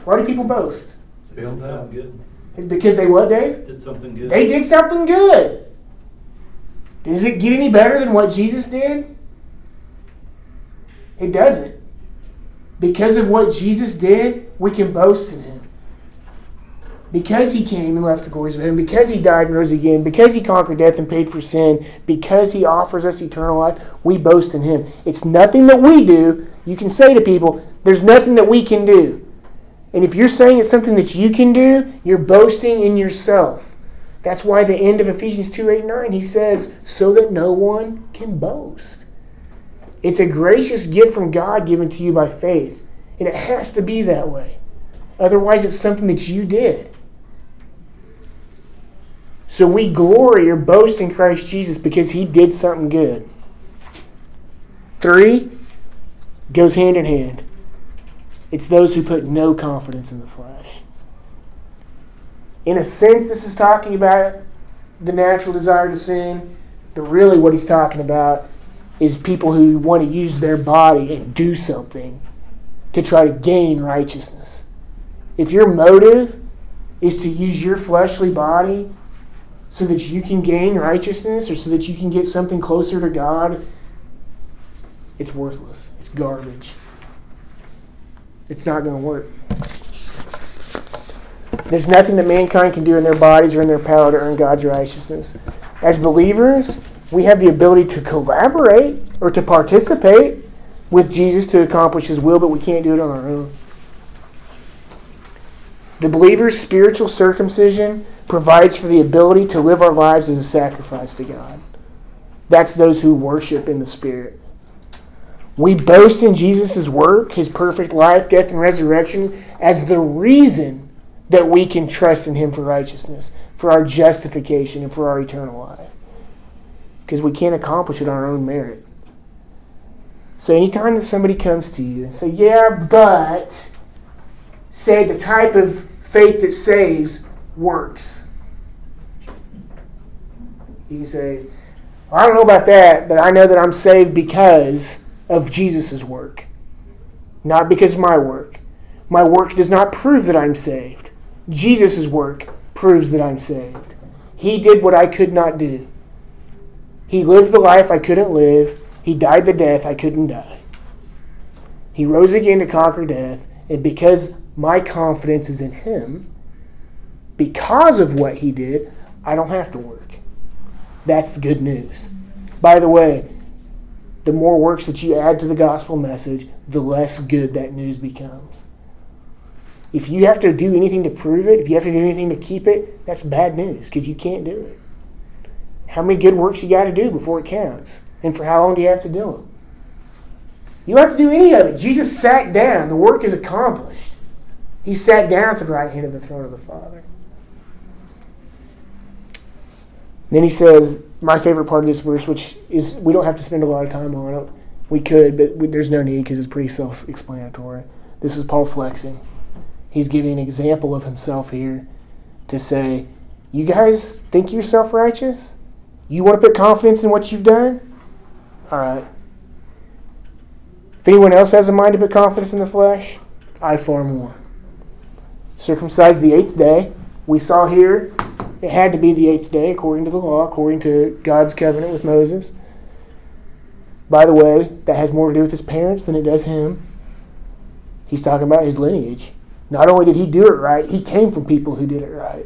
Why do people boast? Did something good. Because they what, Dave? Did something good. They did something good. Does it get any better than what Jesus did? It doesn't. Because of what Jesus did, we can boast in him. Because he came and left the glories of him, because he died and rose again, because he conquered death and paid for sin, because he offers us eternal life, we boast in him. It's nothing that we do. You can say to people, there's nothing that we can do. And if you're saying it's something that you can do, you're boasting in yourself. That's why the end of Ephesians 2 8 9, he says, so that no one can boast. It's a gracious gift from God given to you by faith. And it has to be that way. Otherwise, it's something that you did. So we glory or boast in Christ Jesus because he did something good. Three goes hand in hand. It's those who put no confidence in the flesh. In a sense, this is talking about the natural desire to sin, but really what he's talking about is people who want to use their body and do something to try to gain righteousness. If your motive is to use your fleshly body so that you can gain righteousness or so that you can get something closer to God, it's worthless. It's garbage. It's not going to work. There's nothing that mankind can do in their bodies or in their power to earn God's righteousness. As believers, we have the ability to collaborate or to participate with Jesus to accomplish his will, but we can't do it on our own. The believer's spiritual circumcision provides for the ability to live our lives as a sacrifice to God. That's those who worship in the Spirit. We boast in Jesus' work, his perfect life, death, and resurrection, as the reason that we can trust in him for righteousness, for our justification, and for our eternal life. Because we can't accomplish it on our own merit. So anytime that somebody comes to you and say, Yeah, but say the type of faith that saves works. You can say, I don't know about that, but I know that I'm saved because of Jesus' work, not because of my work. My work does not prove that I'm saved. Jesus' work proves that I'm saved. He did what I could not do. He lived the life I couldn't live. He died the death I couldn't die. He rose again to conquer death, and because my confidence is in Him, because of what He did, I don't have to work. That's the good news. By the way, the more works that you add to the gospel message, the less good that news becomes. If you have to do anything to prove it, if you have to do anything to keep it, that's bad news because you can't do it. how many good works you got to do before it counts, and for how long do you have to do them. You don't have to do any of it. Jesus sat down. The work is accomplished. He sat down at the right hand of the throne of the Father. Then he says, my favorite part of this verse, which is we don't have to spend a lot of time on it. We could, but we, there's no need because it's pretty self explanatory. This is Paul flexing. He's giving an example of himself here to say, You guys think you're self righteous? You want to put confidence in what you've done? All right. If anyone else has a mind to put confidence in the flesh, I far more. Circumcised the eighth day. We saw here it had to be the eighth day according to the law, according to God's covenant with Moses. By the way, that has more to do with his parents than it does him. He's talking about his lineage. Not only did he do it right, he came from people who did it right.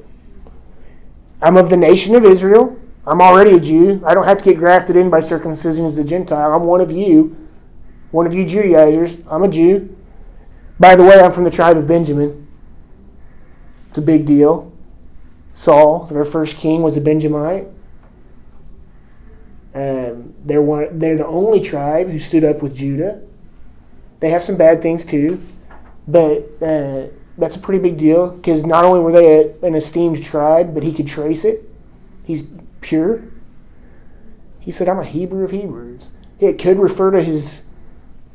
I'm of the nation of Israel. I'm already a Jew. I don't have to get grafted in by circumcision as a Gentile. I'm one of you, one of you Judaizers. I'm a Jew. By the way, I'm from the tribe of Benjamin. It's a big deal. Saul, their first king, was a Benjamite. Um, they're one. They're the only tribe who stood up with Judah. They have some bad things too, but uh, that's a pretty big deal because not only were they a, an esteemed tribe, but he could trace it. He's pure. He said, "I'm a Hebrew of Hebrews." It could refer to his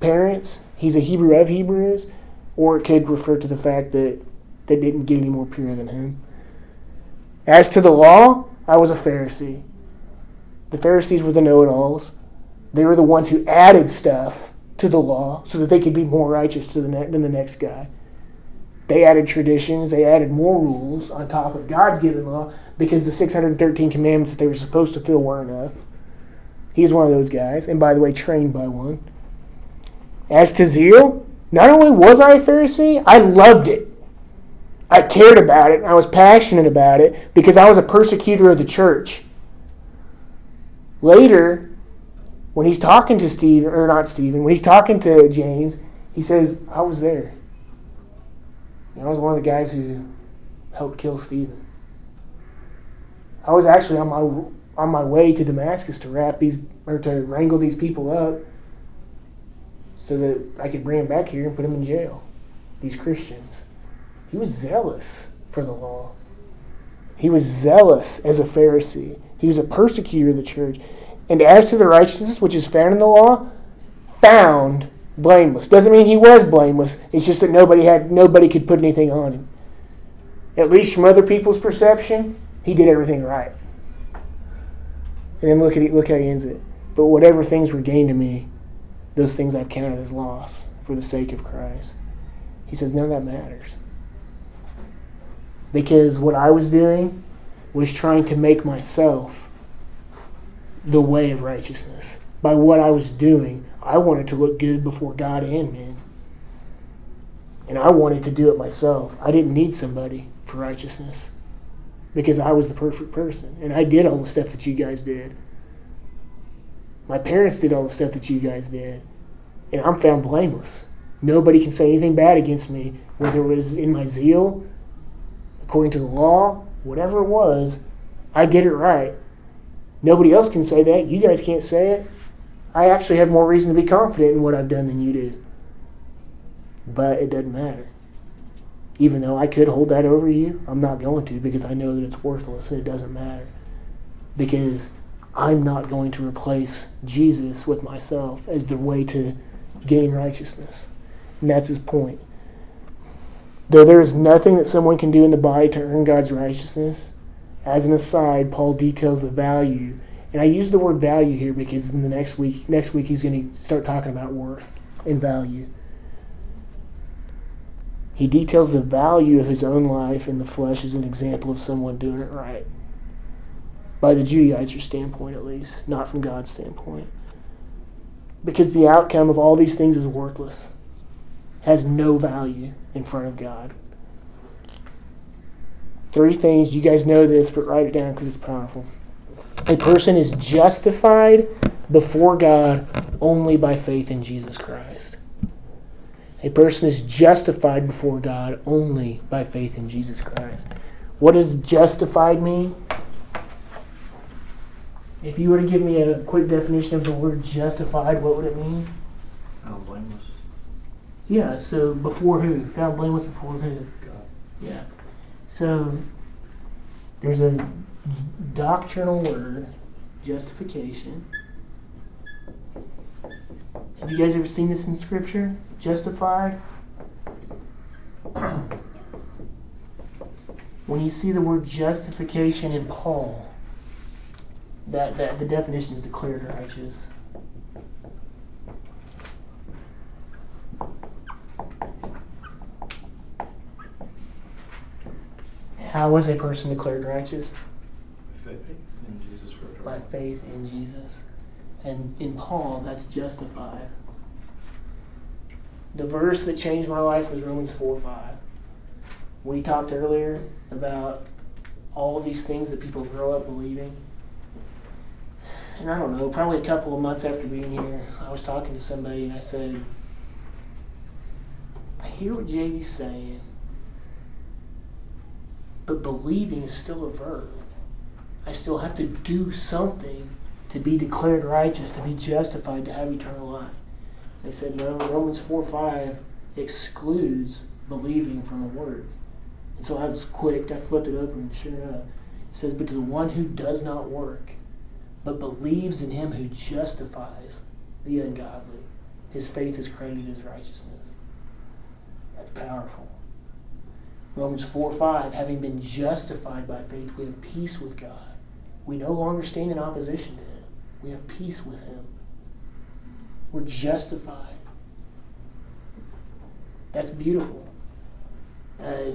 parents. He's a Hebrew of Hebrews, or it could refer to the fact that they didn't get any more pure than him. As to the law, I was a Pharisee. The Pharisees were the know it alls. They were the ones who added stuff to the law so that they could be more righteous the ne- than the next guy. They added traditions, they added more rules on top of God's given law because the 613 commandments that they were supposed to fill weren't enough. He was one of those guys, and by the way, trained by one. As to zeal, not only was I a Pharisee, I loved it. I cared about it. I was passionate about it because I was a persecutor of the church. Later, when he's talking to Stephen, or not Stephen, when he's talking to James, he says, I was there. I was one of the guys who helped kill Stephen. I was actually on my on my way to Damascus to wrap these or to wrangle these people up so that I could bring them back here and put them in jail. These Christians. He was zealous for the law. He was zealous as a Pharisee. He was a persecutor of the church. And as to the righteousness which is found in the law, found blameless. Doesn't mean he was blameless. It's just that nobody had nobody could put anything on him. At least from other people's perception, he did everything right. And then look at it, look how he ends it. But whatever things were gained to me, those things I've counted as loss for the sake of Christ. He says none of that matters because what I was doing was trying to make myself the way of righteousness. By what I was doing, I wanted to look good before God and men. And I wanted to do it myself. I didn't need somebody for righteousness because I was the perfect person. And I did all the stuff that you guys did. My parents did all the stuff that you guys did. And I'm found blameless. Nobody can say anything bad against me, whether it was in my zeal according to the law, whatever it was, I did it right. Nobody else can say that. You guys can't say it. I actually have more reason to be confident in what I've done than you do. But it doesn't matter. Even though I could hold that over you, I'm not going to because I know that it's worthless and it doesn't matter. Because I'm not going to replace Jesus with myself as the way to gain righteousness. And that's his point. Though there is nothing that someone can do in the body to earn God's righteousness, as an aside, Paul details the value. And I use the word value here because in the next week, next week he's going to start talking about worth and value. He details the value of his own life in the flesh as an example of someone doing it right. By the Judaizer standpoint, at least, not from God's standpoint. Because the outcome of all these things is worthless has no value in front of God. Three things, you guys know this, but write it down because it's powerful. A person is justified before God only by faith in Jesus Christ. A person is justified before God only by faith in Jesus Christ. What does justified mean? If you were to give me a quick definition of the word justified, what would it mean? Found blameless. Yeah, so before who? Found blameless before who? God. Yeah. So there's a doctrinal word, justification. Have you guys ever seen this in scripture? Justified? When you see the word justification in Paul, that, that the definition is declared righteous. How is a person declared righteous? Faith in Jesus By faith in Jesus. And in Paul, that's justified. The verse that changed my life was Romans 4 5. We talked earlier about all these things that people grow up believing. And I don't know, probably a couple of months after being here, I was talking to somebody and I said, I hear what JV's saying, but believing is still a verb. I still have to do something to be declared righteous, to be justified, to have eternal life. They said, no, Romans 4 5 excludes believing from the word. And so I was quick, I flipped it open, and sure enough, it says, But to the one who does not work, but believes in him who justifies the ungodly, his faith is credited as righteousness. That's powerful. Romans 4 5, having been justified by faith, we have peace with God. We no longer stand in opposition to him, we have peace with him. We're justified. That's beautiful. Uh,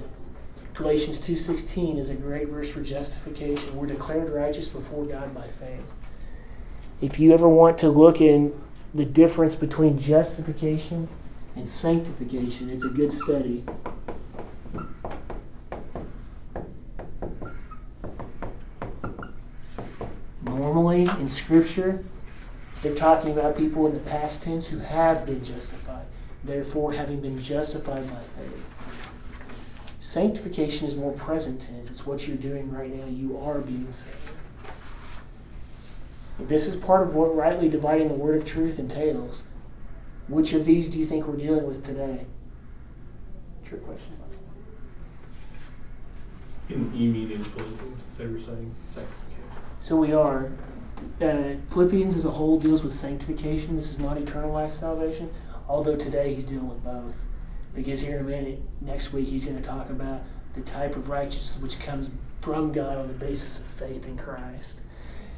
Galatians 2:16 is a great verse for justification. We're declared righteous before God by faith. If you ever want to look in the difference between justification and sanctification, it's a good study. Normally in scripture, they're talking about people in the past tense who have been justified, therefore having been justified by faith. Sanctification is more present tense. It's what you're doing right now. You are being saved. This is part of what rightly dividing the word of truth entails. Which of these do you think we're dealing with today? Trick question. In, you mean in Philippians, is that what you're saying? Sanctification. So we are. Uh, Philippians as a whole deals with sanctification. This is not eternal life salvation, although today he's dealing with both. Because here in a minute, next week, he's going to talk about the type of righteousness which comes from God on the basis of faith in Christ.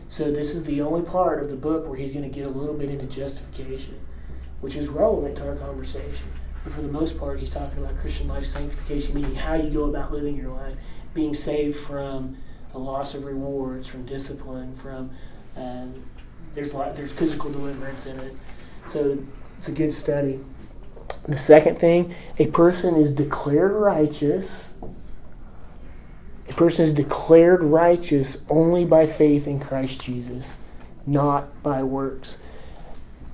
So this is the only part of the book where he's going to get a little bit into justification, which is relevant to our conversation. But for the most part, he's talking about Christian life sanctification, meaning how you go about living your life, being saved from a loss of rewards, from discipline, from um, there's lot, there's physical deliverance in it. So it's a good study. The second thing, a person is declared righteous. A person is declared righteous only by faith in Christ Jesus, not by works.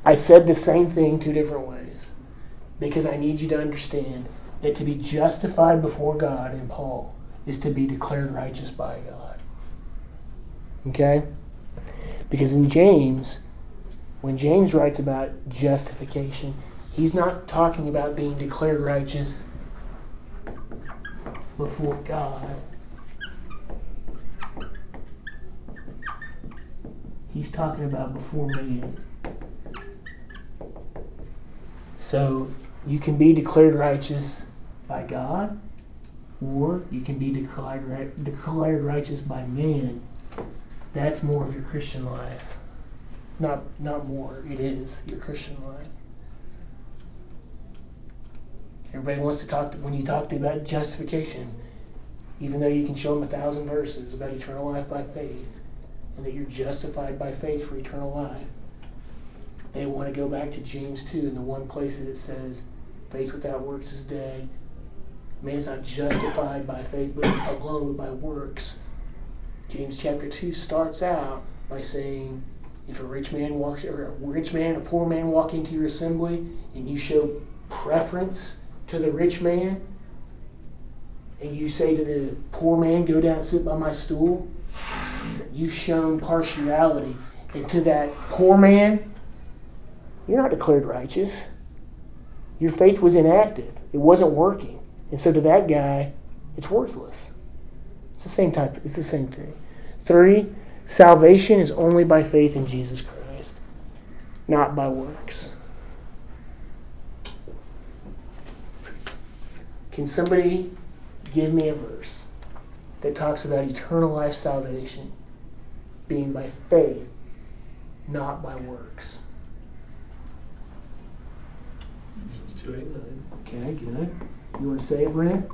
I said the same thing two different ways because I need you to understand that to be justified before God in Paul is to be declared righteous by God. Okay? Because in James, when James writes about justification, he's not talking about being declared righteous before God. He's talking about before man. So you can be declared righteous by God, or you can be declared, declared righteous by man. That's more of your Christian life. Not, not more, it is your Christian life. Everybody wants to talk, to, when you talk to about justification, even though you can show them a thousand verses about eternal life by faith, and that you're justified by faith for eternal life, they want to go back to James 2 in the one place that it says, faith without works is dead. Man is not justified by faith but alone by works. James chapter 2 starts out by saying, if a rich man walks, or a rich man, a poor man walk into your assembly, and you show preference to the rich man, and you say to the poor man, go down and sit by my stool, You've shown partiality. And to that poor man, you're not declared righteous. Your faith was inactive, it wasn't working. And so to that guy, it's worthless. It's the same type, it's the same thing. Three, salvation is only by faith in Jesus Christ, not by works. Can somebody give me a verse that talks about eternal life salvation being by faith, not by works? It's two eight nine. Okay, good. You want to say it, Brent?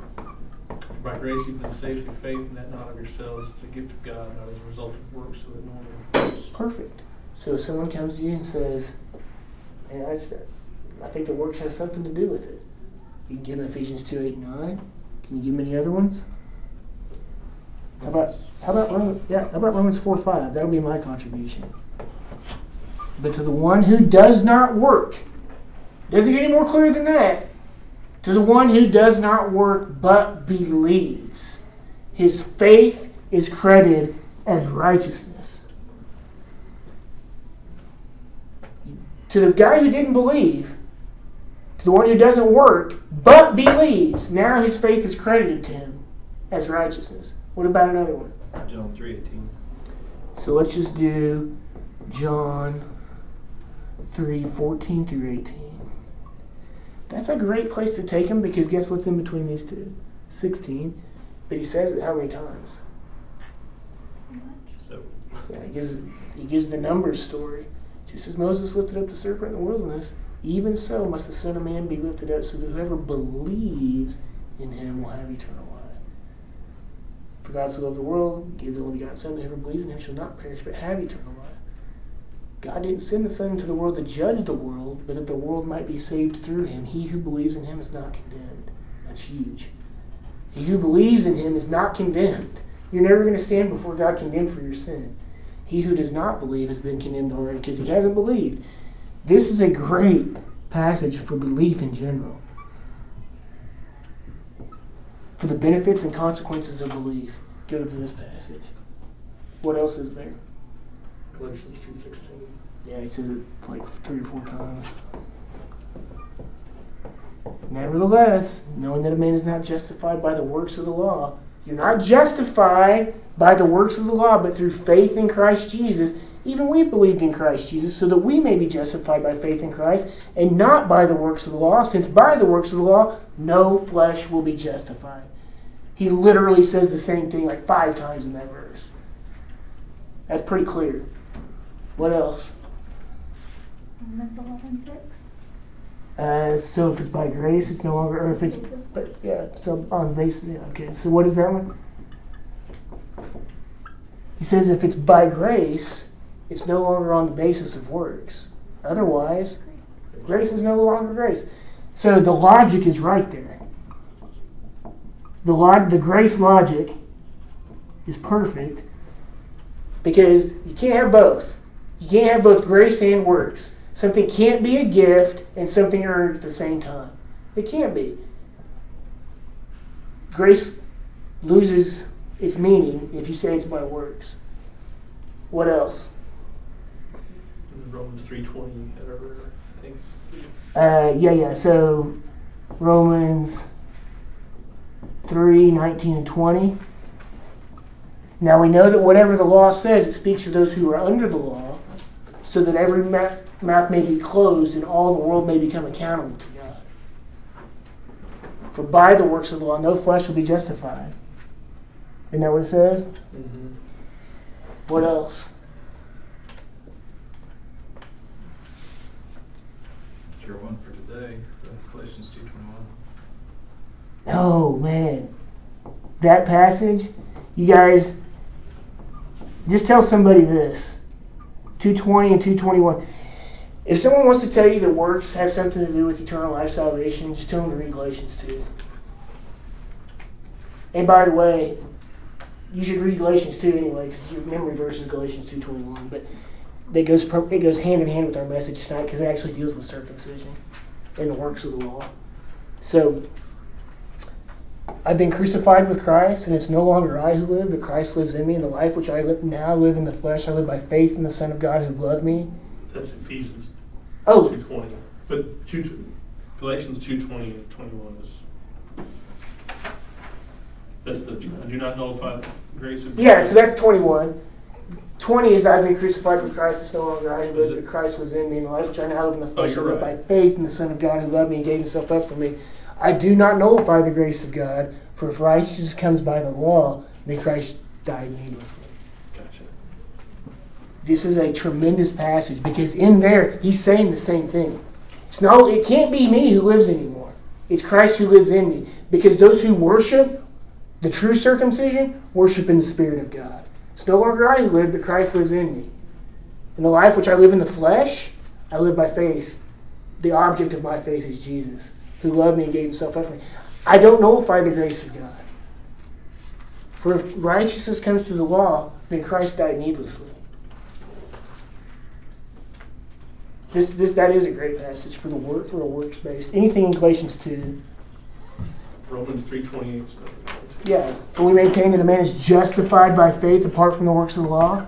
By grace you've been saved through faith, and that not of yourselves. It's a gift of God, not as a result of works, so that no one will boast. Perfect. So if someone comes to you and says, "Man, I just, I think the works has something to do with it," you can give them Ephesians two eight nine. Can you give them any other ones? How about how about Romans, yeah? How about Romans four five? That'll be my contribution. But to the one who does not work, doesn't get any more clear than that. To the one who does not work but believes, his faith is credited as righteousness. To the guy who didn't believe, to the one who doesn't work but believes, now his faith is credited to him as righteousness. What about another one? John three eighteen. So let's just do John 3 14 through 18. That's a great place to take him because guess what's in between these two? 16. But he says it how many times? So Yeah, he gives, he gives the numbers story. Just as Moses lifted up the serpent in the wilderness, even so must the Son of Man be lifted up so that whoever believes in him will have eternal life. For God so loved the world, gave the only begotten Son, that whoever believes in him shall not perish but have eternal life. God didn't send the Son into the world to judge the world, but that the world might be saved through him. He who believes in him is not condemned. That's huge. He who believes in him is not condemned. You're never going to stand before God condemned for your sin. He who does not believe has been condemned already because he hasn't believed. This is a great passage for belief in general. For the benefits and consequences of belief, go to this passage. What else is there? Galatians two sixteen. Yeah, he says it like three or four times. Nevertheless, knowing that a man is not justified by the works of the law, you're not justified by the works of the law, but through faith in Christ Jesus. Even we believed in Christ Jesus, so that we may be justified by faith in Christ, and not by the works of the law, since by the works of the law, no flesh will be justified. He literally says the same thing like five times in that verse. That's pretty clear. What else? Romans eleven six. Uh, so if it's by grace, it's no longer, or if it's, but yeah, so on the basis, yeah, okay. So what is that one? He says if it's by grace, it's no longer on the basis of works. Otherwise, grace is no longer grace. So the logic is right there. The log, the grace logic is perfect because you can't have both. You can't have both grace and works. Something can't be a gift and something earned at the same time. It can't be. Grace loses its meaning if you say it's by works. What else? Romans three twenty, whatever I think. Uh, yeah, yeah. So Romans 3 19 and 20. Now we know that whatever the law says, it speaks to those who are under the law, so that every mouth, may be closed and all the world may become accountable to God. For by the works of the law, no flesh will be justified. Isn't that what it says? Mm-hmm. What else? It's your one for today, Galatians two twenty one. Oh man, that passage, you guys, just tell somebody this. 220 and 221. If someone wants to tell you that works has something to do with eternal life salvation, just tell them to read Galatians 2. And by the way, you should read Galatians 2 anyway, because your memory verse is Galatians 2.21. But it goes, it goes hand in hand with our message tonight, because it actually deals with circumcision and the works of the law. So, I've been crucified with Christ, and it's no longer I who live, but Christ lives in me. And the life which I live, now live in the flesh, I live by faith in the Son of God who loved me. That's Ephesians Oh. Two twenty, but two, Galatians two twenty and twenty-one is. That's the, I do not nullify the grace of. yeah, so that's 21. 20 is I've been crucified with Christ, it's no longer I who live, but Christ lives in me. And the life which I now live in the oh, flesh, I you're live by faith in the Son of God who loved me and gave himself up for me. I do not nullify the grace of God, for if righteousness comes by the law, then Christ died needlessly. Gotcha. This is a tremendous passage because in there he's saying the same thing. It's no, it can't be me who lives anymore. It's Christ who lives in me. Because those who worship the true circumcision worship in the Spirit of God. It's no longer I who live, but Christ lives in me. In the life which I live in the flesh, I live by faith. The object of my faith is Jesus, who loved me and gave himself up for me. I don't nullify the grace of God. For if righteousness comes through the law, then Christ died needlessly. This, this, that is a great passage for the work for a works based. Anything in Galatians two, Romans three twenty-eight is another one too. yeah. For we maintain that a man is justified by faith apart from the works of the law.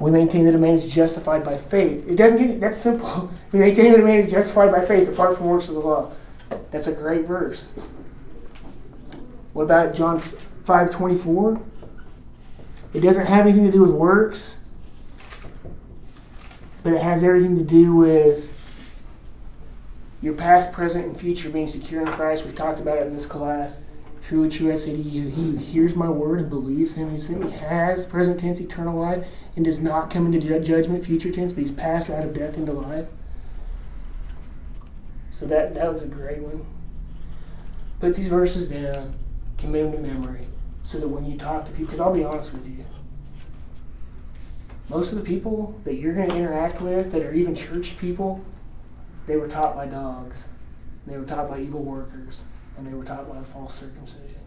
We maintain that a man is justified by faith. It doesn't get that's simple. We maintain that a man is justified by faith apart from works of the law. That's a great verse. What about John five twenty four? It doesn't have anything to do with works, but it has everything to do with your past, present, and future being secure in Christ. We've talked about it in this class. Truly, true, I say to you, he who hears my word and believes him who sent me has, present tense, eternal life, and does not come into ju- judgment, future tense, but he's passed out of death into life. So that, that was a great one. Put these verses down, commit them to memory, so that when you talk to people, because I'll be honest with you, most of the people that you're going to interact with that are even church people, they were taught by dogs. They were taught by evil workers. And they were taught by false circumcision.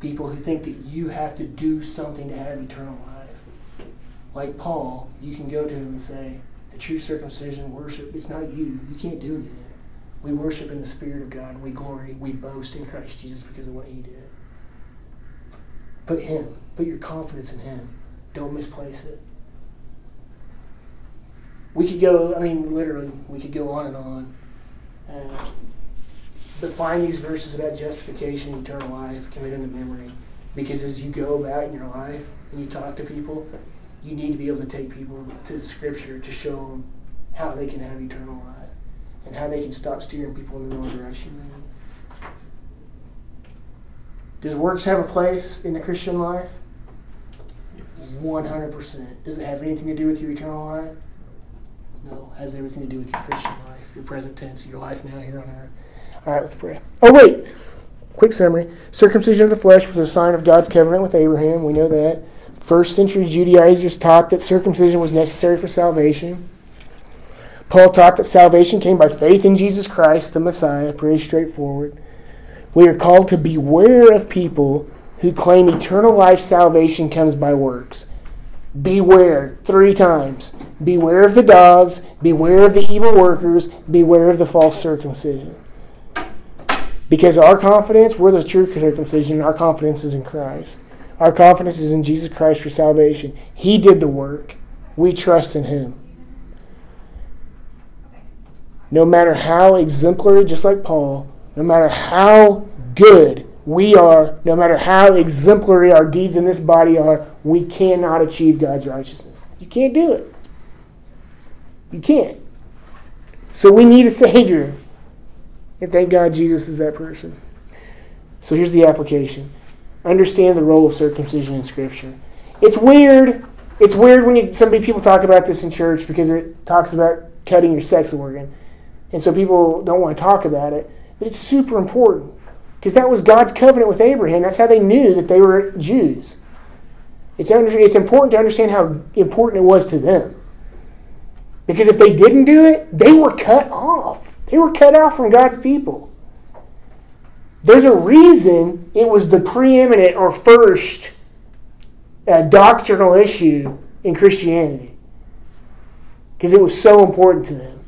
People who think that you have to do something to have eternal life. Like Paul, you can go to him and say, the true circumcision worship, it's not you. You can't do anything. We worship in the Spirit of God. and We glory, we boast in Christ Jesus because of what he did. Put him, put your confidence in him. Don't misplace it we could go, I mean, literally, we could go on and on. Uh, but find these verses about justification, eternal life, commit them to memory. Because as you go about in your life and you talk to people, you need to be able to take people to the scripture to show them how they can have eternal life and how they can stop steering people in the wrong direction. Does works have a place in the Christian life? 100%. Does it have anything to do with your eternal life? No, it has everything to do with your Christian life, your present tense, your life now here on earth. All right, let's pray. Oh, wait. Quick summary. Circumcision of the flesh was a sign of God's covenant with Abraham. We know that. First century Judaizers taught that circumcision was necessary for salvation. Paul taught that salvation came by faith in Jesus Christ, the Messiah. Pretty straightforward. We are called to beware of people who claim eternal life salvation comes by works. Beware three times. Beware of the dogs, beware of the evil workers, beware of the false circumcision. Because our confidence, we're the true circumcision, our confidence is in Christ. Our confidence is in Jesus Christ for salvation. He did the work. We trust in Him. No matter how exemplary, just like Paul, no matter how good we are, no matter how exemplary our deeds in this body are, we cannot achieve God's righteousness. You can't do it. You can't. So we need a Savior. And thank God Jesus is that person. So here's the application understand the role of circumcision in Scripture. It's weird. It's weird when you, some people talk about this in church because it talks about cutting your sex organ. And so people don't want to talk about it. But it's super important because that was God's covenant with Abraham. That's how they knew that they were Jews. It's, under, it's important to understand how important it was to them. Because if they didn't do it, they were cut off. They were cut off from God's people. There's a reason it was the preeminent or first uh, doctrinal issue in Christianity. Because it was so important to them.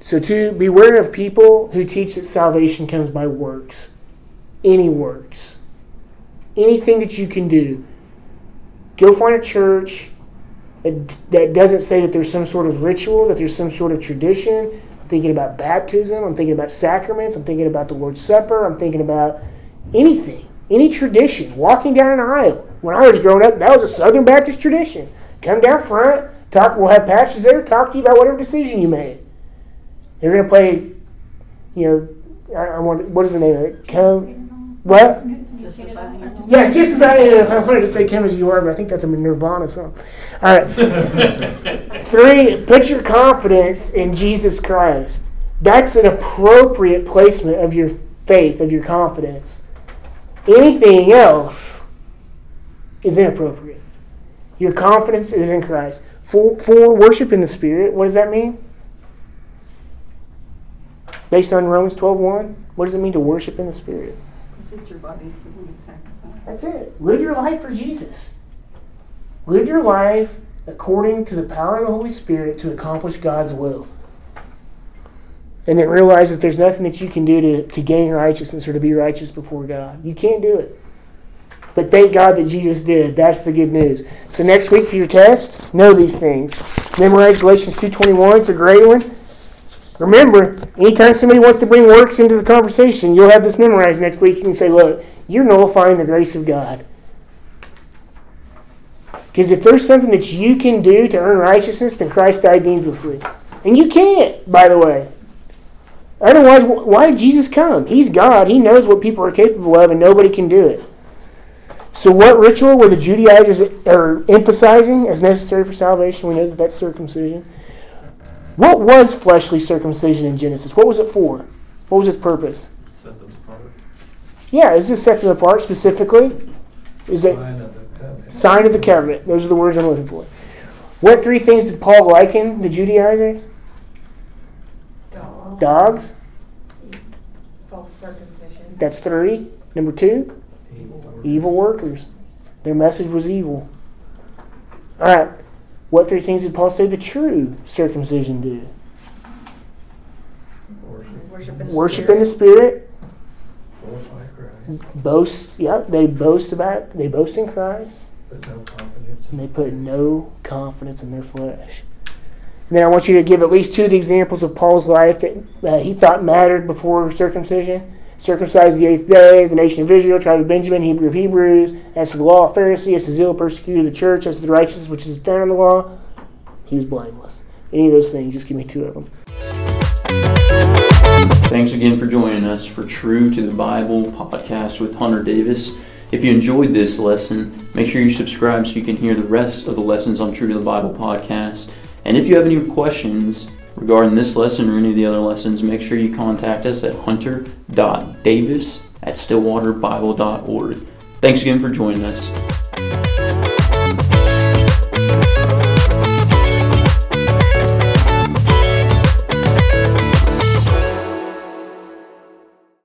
So to beware of people who teach that salvation comes by works. Any works. Anything that you can do. Go find a church that, that doesn't say that there's some sort of ritual, that there's some sort of tradition. I'm thinking about baptism, I'm thinking about sacraments, I'm thinking about the Lord's Supper, I'm thinking about anything, any tradition, walking down an aisle. When I was growing up, that was a Southern Baptist tradition. Come down front, talk. We'll have pastors there talk to you about whatever decision you made. They're going to play, you know, I, I want. What is the name of it? Come. What? Just as I am. Yeah, just as I am. I wanted to say "Come as You Are," but I think that's a Nirvana song. All right. Three. Put your confidence in Jesus Christ. That's an appropriate placement of your faith, of your confidence. Anything else is inappropriate. Your confidence is in Christ. For, for worship in the Spirit, what does that mean? Based on Romans 12.1, what does it mean to worship in the Spirit? Fit your body for the sacrifice. That's it. Live your life for Jesus. Live your life according to the power of the Holy Spirit to accomplish God's will. And then realize that there's nothing that you can do to, to gain righteousness or to be righteous before God. You can't do it. But thank God that Jesus did. That's the good news. So next week for your test, know these things. Memorize Galatians 2.21. It's a great one. Remember, anytime somebody wants to bring works into the conversation, you'll have this memorized next week. You can say, look, you're nullifying the grace of God. Because if there's something that you can do to earn righteousness, then Christ died needlessly. And you can't, by the way. Otherwise, why did Jesus come? He's God. He knows what people are capable of, and nobody can do it. So, what ritual were the Judaizers are emphasizing as necessary for salvation? We know that that's circumcision. What was fleshly circumcision in Genesis? What was it for? What was its purpose? Set them apart. Yeah, is this set them apart specifically? Is it Sign of the covenant. sign of the covenant? Those are the words I'm looking for. What three things did Paul liken the Judaizers? Dogs. Dogs. False circumcision. That's three. Number two, Evil work. evil workers. Their message was evil. All right. What three things did Paul say the true circumcision do? Worship. Worship in the Worship in the spirit. Spirit. Glorify Christ, Boast. Yeah, they boast about. They boast in Christ. but no confidence. and they put no confidence in their flesh. And then I want you to give at least two of the examples of Paul's life that uh, he thought mattered before circumcision. Circumcised the eighth day, the nation of Israel, tribe of Benjamin, Hebrew of Hebrews, as to the law, of Pharisee, as to zeal, persecuted the church, as to the righteousness which is found in the law, he was blameless. Any of those things, just give me two of them. Thanks again for joining us for True to the Bible podcast with Hunter Davis. If you enjoyed this lesson, make sure you subscribe so you can hear the rest of the lessons on True to the Bible podcast. And if you have any questions regarding this lesson or any of the other lessons, make sure you contact us at hunter.davis at stillwaterbible.org. Thanks again for joining us.